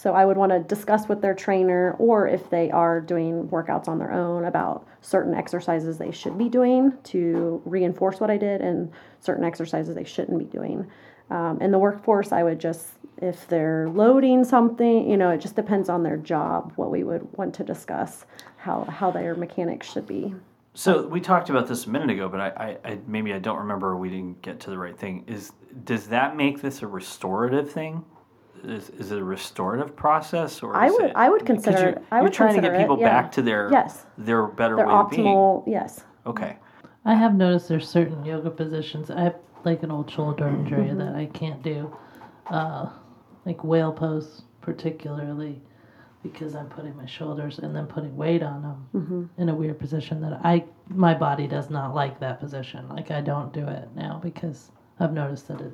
So I would want to discuss with their trainer, or if they are doing workouts on their own, about certain exercises they should be doing to reinforce what I did, and certain exercises they shouldn't be doing. Um, in the workforce, I would just, if they're loading something, you know, it just depends on their job, what we would want to discuss, how, how their mechanics should be. So we talked about this a minute ago, but I, I, I maybe I don't remember. We didn't get to the right thing. Is does that make this a restorative thing? Is, is it a restorative process, or I would- it, I would 'cause consider you're, it- I you're would trying to consider get it, people yeah. back to their Yes. their better Their way of being. optimal, yes. Okay, I have noticed there's certain yoga positions. I have like an old shoulder injury Mm-hmm. that I can't do, uh, like wheel pose particularly, because I'm putting my shoulders and then putting weight on them Mm-hmm. in a weird position that I my body does not like that position. Like I don't do it now because I've noticed that it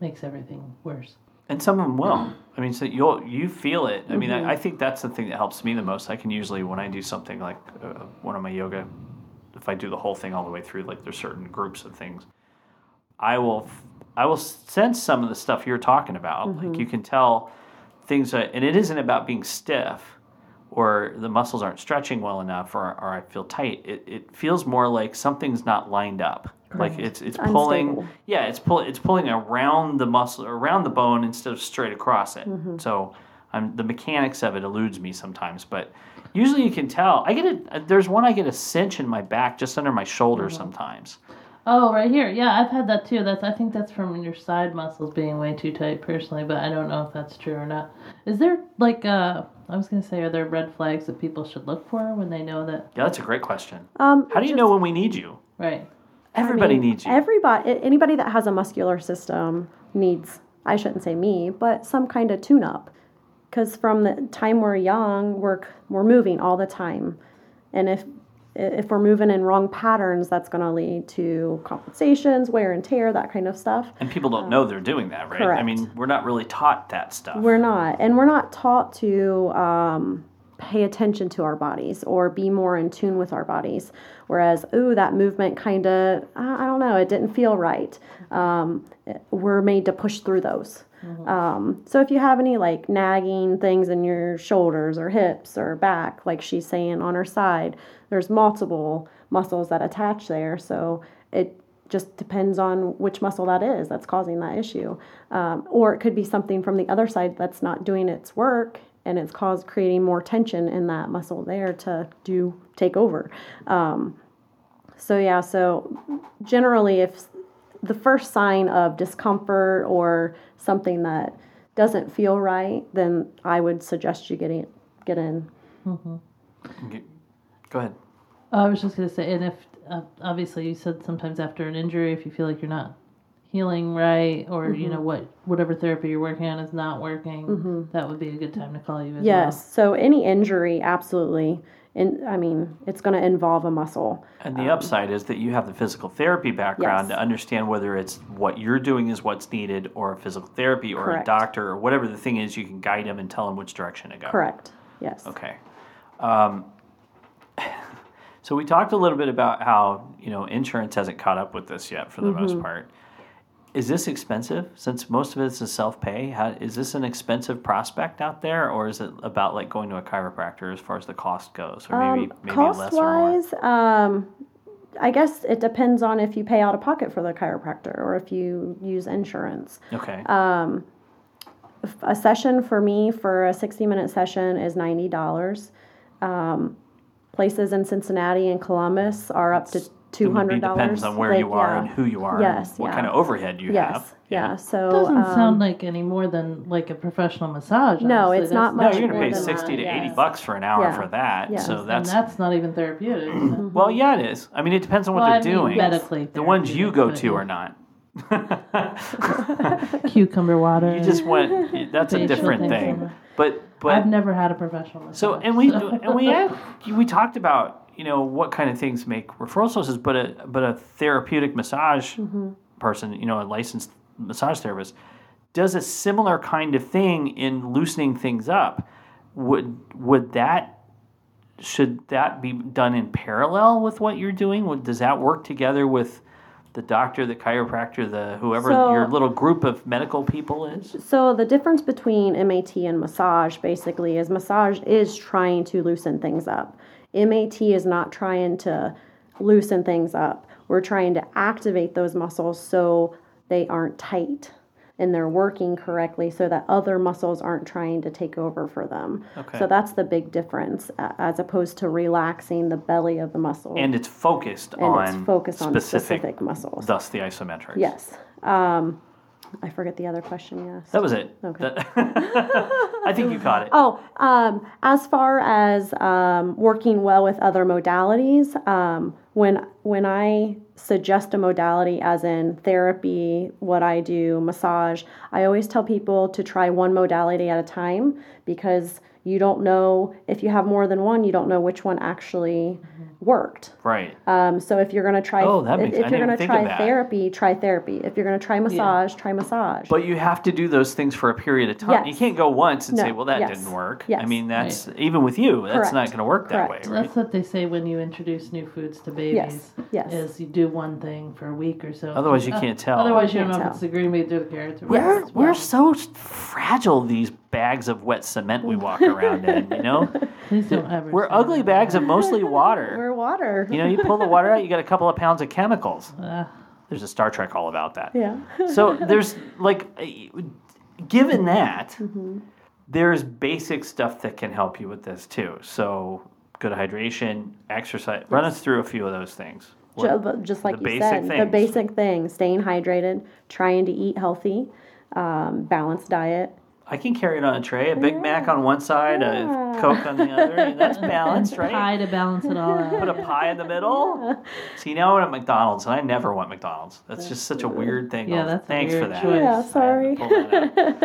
makes everything worse. And some of them will. I mean, so you'll you feel it. I mean, Mm-hmm. I, I think that's the thing that helps me the most. I can usually when I do something like uh, one of my yoga, if I do the whole thing all the way through, like there's certain groups of things, I will I will sense some of the stuff you're talking about. Mm-hmm. Like you can tell things that, and it isn't about being stiff or the muscles aren't stretching well enough or, or I feel tight. It, it feels more like something's not lined up. Like it's it's pulling yeah, it's pull it's pulling around the muscle around the bone instead of straight across it. Mm-hmm. So I'm the mechanics of it eludes me sometimes, but usually you can tell. I get a there's one I get a cinch in my back just under my shoulder Mm-hmm. sometimes. Oh, right here. Yeah, I've had that too. That's I think that's from your side muscles being way too tight personally, but I don't know if that's true or not. Is there like uh I was gonna say, are there red flags that people should look for when they know that Yeah, that's a great question. Um, How do you know when we need you? right? Everybody I mean, needs you. Everybody, anybody that has a muscular system needs. I shouldn't say me, but some kind of tune-up. Because from the time we're young, we're we're moving all the time, and if if we're moving in wrong patterns, that's going to lead to compensations, wear and tear, that kind of stuff. and people don't know they're doing that, right? I mean, we're not really taught that stuff. We're not, and we're not taught to um, pay attention to our bodies or be more in tune with our bodies. Whereas, ooh, that movement kind of, I don't know, it didn't feel right. Um, we're made to push through those. Um, so if you have any like nagging things in your shoulders or hips or back, like she's saying on her side, there's multiple muscles that attach there. So it just depends on which muscle that is that's causing that issue. Um, or it could be something from the other side that's not doing its work and it's caused creating more tension in that muscle there to do take over. Um, so yeah, so generally if the first sign of discomfort or something that doesn't feel right, then I would suggest you getting get in. Okay. Go ahead. I was just gonna say, and if uh, obviously you said sometimes after an injury, if you feel like you're not healing right, or you know what whatever therapy you're working on is not working, that would be a good time to call you as Yes. So any injury, absolutely. And I mean, it's going to involve a muscle. And the upside is that you have the physical therapy background Um, Yes. to understand whether it's what you're doing is what's needed, or a physical therapy, or a doctor, or whatever the thing is. You can guide them and tell them which direction to go. Correct. Yes. Okay. Um, so we talked a little bit about how you know insurance hasn't caught up with this yet for the Mm-hmm. most part. Is this expensive? Since most of it is self pay, is this an expensive prospect out there, or is it about like going to a chiropractor as far as the cost goes, or maybe maybe Cost less wise, um, I guess it depends on if you pay out of pocket for the chiropractor or if you use insurance. Okay. Um, a session for me for a 60 minute session is $90. Um, places in Cincinnati and Columbus are up to It $200. depends on where Like, you are yeah. and who you are. Yes, And what yeah. kind of overhead you Yes, have. yeah. So it doesn't um, sound like any more than like a professional massage. No, honestly. it's not That's- No, much you're going more to pay sixty that, to eighty yes. bucks for an hour Yeah. for that. Yes. So And that's, and that's not even therapeutic. well, yeah, it is. I mean, it depends on what Well, they're I mean, doing. medically the ones you go to are not. Cucumber water. You just went. that's a different thing. But but I've never had a professional massage. So and we and we had, we talked about you know what kind of things make referral sources, but a but a therapeutic massage mm-hmm. person, you know, a licensed massage therapist, does a similar kind of thing in loosening things up. Would would that should that be done in parallel with what you're doing? Would, does that work together with the doctor, the chiropractor, the whoever So- your little group of medical people is? So the difference between MAT and massage basically is massage is trying to loosen things up. MAT is not trying to loosen things up. We're trying to activate those muscles so they aren't tight and they're working correctly so that other muscles aren't trying to take over for them. Okay. So that's the big difference as opposed to relaxing the belly of the muscle. And it's focused And on it's focused on specific, specific muscles. thus the isometrics. Yes. Um, I forget the other question you asked. That was it. Okay. I think you caught it. Oh, um, as far as um, working well with other modalities, um, when when I suggest a modality, as in therapy, what I do, massage, I always tell people to try one modality at a time because you don't know if you have more than one, you don't know which one actually worked. Right. Um, so if you're going to try, Oh, that if, makes- if I you're going to try therapy, try therapy. If you're going to try massage, try massage. But you have to do those things for a period of time. yes. You can't go once and No, say, "Well, that yes, didn't work." yes. I mean, that's even with you. That's Correct, not going to work that correct. way, right? That's what they say when you introduce new foods to babies. yes. Is you do one thing for a week or so. Otherwise, you Uh, can't tell. Otherwise, you don't Can't know if tell. it's the green beans or the carrots. Or We're what's we're so fragile. These bags of wet cement we walk around in. You know, don't we're ugly that. bags of mostly water. We're water. You know, you pull the water out, you got a couple of pounds of chemicals. Uh, There's a Star Trek all about that. yeah. So there's like, given that, Mm-hmm. there's basic stuff that can help you with this too. So good hydration, exercise. Run us through a few of those things. Ju- just like the you basic said, the basic things: staying hydrated, trying to eat healthy, um, balanced diet. I can carry it on a tray, a Big Mac on one side, a Coke on the other. That's balanced, right? pie to balance it all Put a pie in the middle. See, now I'm at McDonald's, and I never want McDonald's. That's just such a weird thing. Yeah, Oh, that's thanks for that. choice. Yeah, to sorry.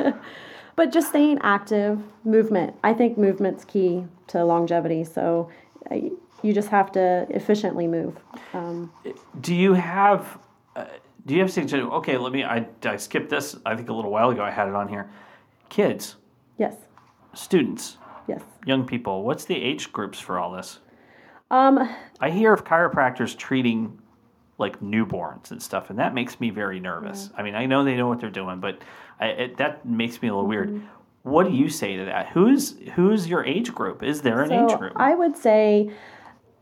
out. But just staying active, movement. I think movement's key to longevity. So uh, you just have to efficiently move. Um, do you have uh, do you have something suggestions? Okay, let me. I, I skipped this. I think a little while ago I had it on here. Kids, yes, students, yes. young people. What's the age groups for all this? Um, I hear of chiropractors treating like newborns and stuff, and that makes me very nervous. I mean, I know they know what they're doing, but I, it, that makes me a little Mm-hmm. weird. What do you say to that? Who's who's your age group? Is there an age so group? I would say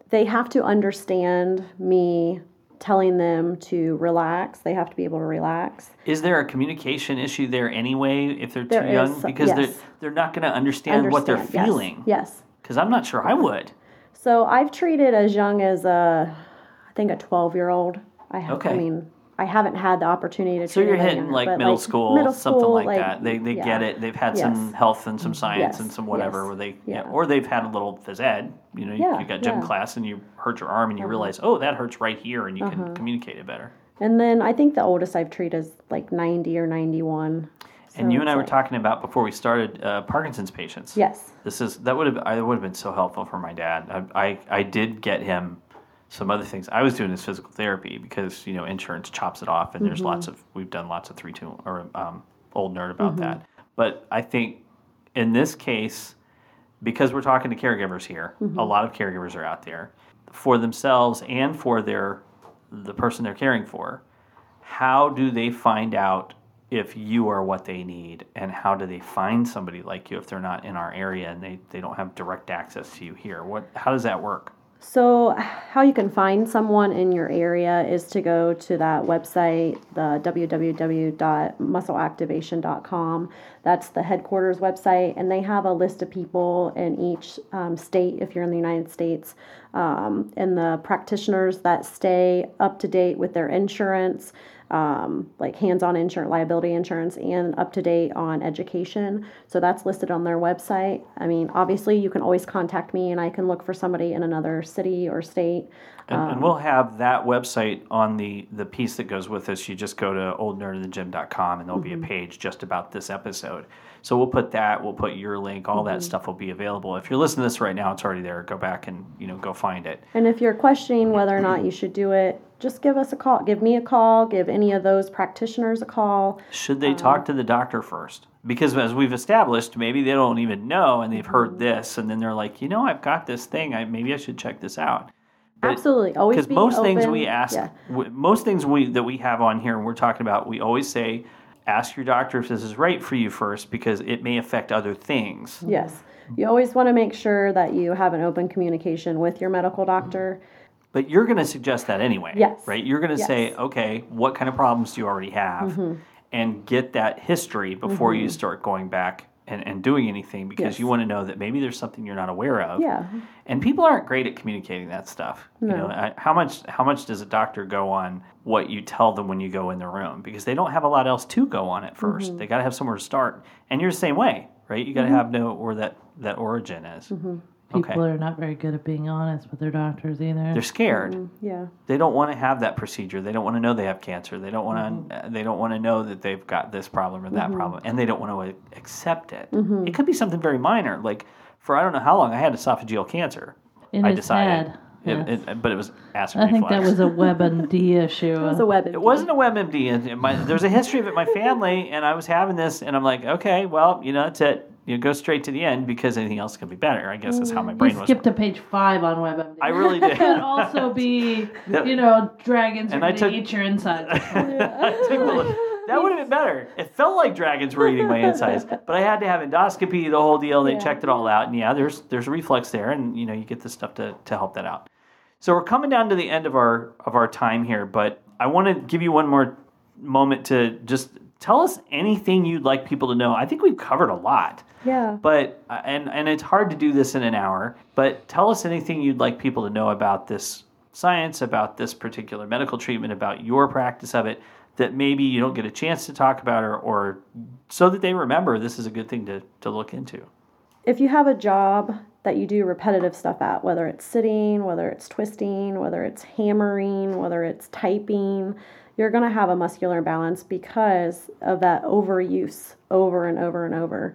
they have to understand me telling them to relax. They have to be able to relax. Is there a communication issue there anyway if they're There too young? is, Because yes. they're they're not going to understand, what they're yes, feeling. Yes. Because I'm not sure I would. So I've treated as young as a, I think a 12 year old. I have, Okay. I mean, I haven't had the opportunity to. So you're hitting younger, like but, middle school, something school, like, that. They they yeah. get it. They've had some Yes. Mm-hmm. health and some science Yes, and some whatever yes, where they yeah. or they've had a little phys ed. You know, you, Yeah, you got gym yeah. Uh-huh. class and you hurt your arm and you realize, oh, that hurts right here, and you can communicate it better. And then I think the oldest I've treated is like 90 or 91. and So you and I were like- talking about before we started uh, Parkinson's patients. Yes. This is that would have I would have been so helpful for my dad. I, I I did get him some other things. I was doing is physical therapy because you know insurance chops it off, and there's lots Mm-hmm. of we've done lots of three two or um, old nerd about that. But I think in this case, because we're talking to caregivers here, Mm-hmm. a lot of caregivers are out there for themselves and for their the person they're caring for. How do they find out if you are what they need and how do they find somebody like you if they're not in our area and they, they don't have direct access to you here what how does that work So, how you can find someone in your area is to go to that website, the www.muscleactivation.com. That's the headquarters website, and they have a list of people in each um, state, if you're in the United States, um, and the practitioners that stay up to date with their insurance. Um, like hands-on insurance, liability insurance, and up to date on education. So that's listed on their website. I mean, obviously, you can always contact me, and I can look for somebody in another city or state. And, Um, and we'll have that website on the, the piece that goes with this. You just go to oldnerdinthegym.com and there'll Mm-hmm. be a page just about this episode. So we'll put that, we'll put your link, all Mm-hmm. that stuff will be available. If you're listening to this right now, it's already there. Go back and, you know, go find it. And if you're questioning whether or not you should do it, just give us a call. Give me a call. Give any of those practitioners a call. Should they talk to the doctor first? Because as we've established, maybe they don't even know and they've heard Mm-hmm. this and then they're like, you know, I've got this thing. I, maybe I should check this out. But- Absolutely, always because be most things we ask Yeah. w- most things we that we have on here and we're talking about we always say ask your doctor if this is right for you first because it may affect other things Yes, you always want to make sure that you have an open communication with your medical doctor. But you're going to suggest that anyway Yes. right you're going to say okay what kind of problems do you already have Mm-hmm. and get that history before you start going back and, and doing anything because Yes. you want to know that maybe there's something you're not aware of Yeah, and people aren't great at communicating that stuff. You know, I- how much how much does a doctor go on what you tell them when you go in the room because they don't have a lot else to go on at 1st Mm-hmm. They got to have somewhere to start, and you're the same way, right? You got to have know where that that origin is. Mm-hmm. People Okay. are not very good at being honest with their doctors either. They're scared. yeah, They don't want to have that procedure. They don't want to know they have cancer. They don't want to. Mm-hmm. They don't want to know that they've got this problem or that problem, and they don't want to accept it. Mm-hmm. It could be something very minor, like for I don't know how long I had esophageal cancer. In I his decided. head. It, Yes. it, but it was acid I think reflux. that was a WebMD issue. it was a web. It wasn't a WebMD. and- and My, there's a history of it in my family, and I was having this, and I'm like, okay, well, you know, that's it. You go straight to the end because anything else can be better. I guess that's how my mm. You brain was. skipped to page five on WebMD. I really did. could also be, you know, dragons And are I to took- eat your insides. I took the look. That would have been better. It felt like dragons were eating my insides, but I had to have endoscopy, the whole deal. They Yeah. checked it all out, and yeah, there's there's reflux there, and you know you get the stuff to to help that out. So we're coming down to the end of our of our time here, but I want to give you one more moment to just tell us anything you'd like people to know. I think we've covered a lot. Yeah. But uh, and and it's hard to do this in an hour. But tell us anything you'd like people to know about this science, about this particular medical treatment, about your practice of it that maybe you don't get a chance to talk about, or, or so that they remember this is a good thing to to look into. if you have a job that you do repetitive stuff at, whether it's sitting, whether it's twisting, whether it's hammering, whether it's typing, you're going to have a muscular imbalance because of that overuse over and over and over.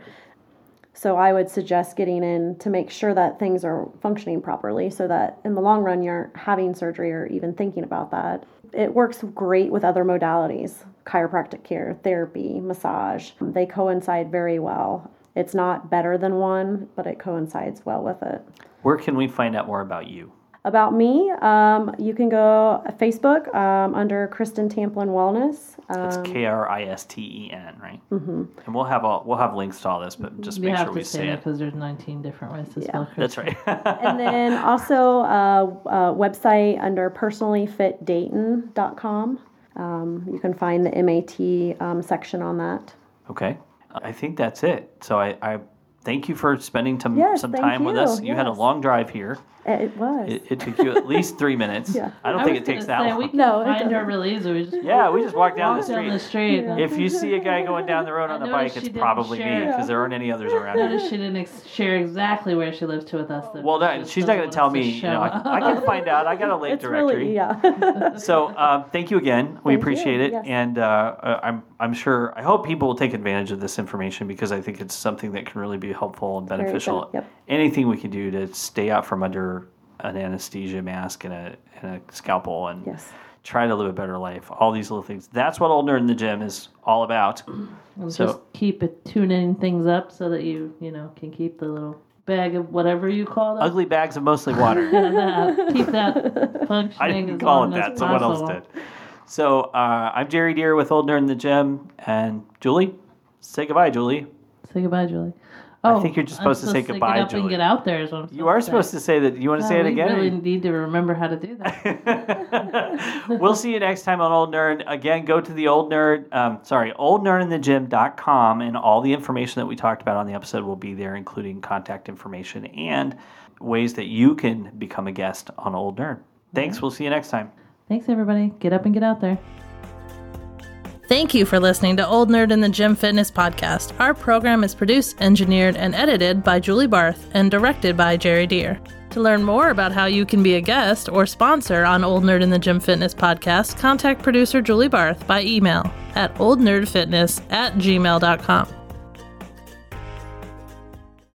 So I would suggest getting in to make sure that things are functioning properly so that in the long run you aren't having surgery or even thinking about that. It works great with other modalities, chiropractic care, therapy, massage. They coincide very well. It's not better than one, but it coincides well with it. Where can we find out more about you? About me, um, you can go Facebook um, under Kristen Tamplin Wellness. It's Um, K R I S T E N, right? Mm-hmm. And we'll have all we'll have links to all this, but just you make sure to we say say it. because there's 19 different ways to spell it. That's right. and then also uh, uh, website under personallyfitdayton.com. Um, you can find the MAT um, section on that. Okay. I think that's it. So I, I thank you for spending some, Yes, some thank time with you. us. You had a long drive here. It, it was. It, it took you at least three minutes. Yeah. I don't I think was it takes that say, long. We can No, find her doesn't. really easy. We just yeah, we just walked down walk the down the street. street. If you see a guy going down the road on I a bike, it's she didn't probably me because there aren't any others around I here. noticed she didn't ex- share exactly where she lives to with us. though. Well, that, just she's not going to tell me. You know, I, I can find out. I got a link it's directory. really, yeah. So um, thank you again. We Thank appreciate you. it, Yes. and uh, uh, I'm I'm sure I hope people will take advantage of this information because I think it's something that can really be helpful and beneficial. Anything we can do to stay out from under an anesthesia mask and a and a scalpel and yes. try to live a better life. All these little things. That's what old nerd in the gym is all about. And So- just keep it tuning things up so that you you know can keep the little bag of whatever you call it. Ugly bags of mostly water. keep that functioning. I didn't call it that. Someone else did. So uh, I'm Jerry Deer with Old Nerd in the Gym, and Julie, say goodbye, Julie. Say goodbye, Julie. Oh, think you're just I'm supposed to say goodbye, Get up Julie. and get out there. Is what I'm You are say. supposed to say that. You want to say it again? really need to remember how to do that. we'll see you next time on Old Nerd. Again, go to the Old Nerd, um, sorry, oldnerdinthegym.com, and all the information that we talked about on the episode will be there, including contact information and ways that you can become a guest on Old Nerd. Thanks. We'll see you next time. Thanks, everybody. Get up and get out there. Thank you for listening to Old Nerd in the Gym Fitness Podcast. Our program is produced, engineered, and edited by Julie Barth and directed by Jerry Deere. To learn more about how you can be a guest or sponsor on Old Nerd in the Gym Fitness Podcast, contact producer Julie Barth by email at oldnerdfitness at gmail.com.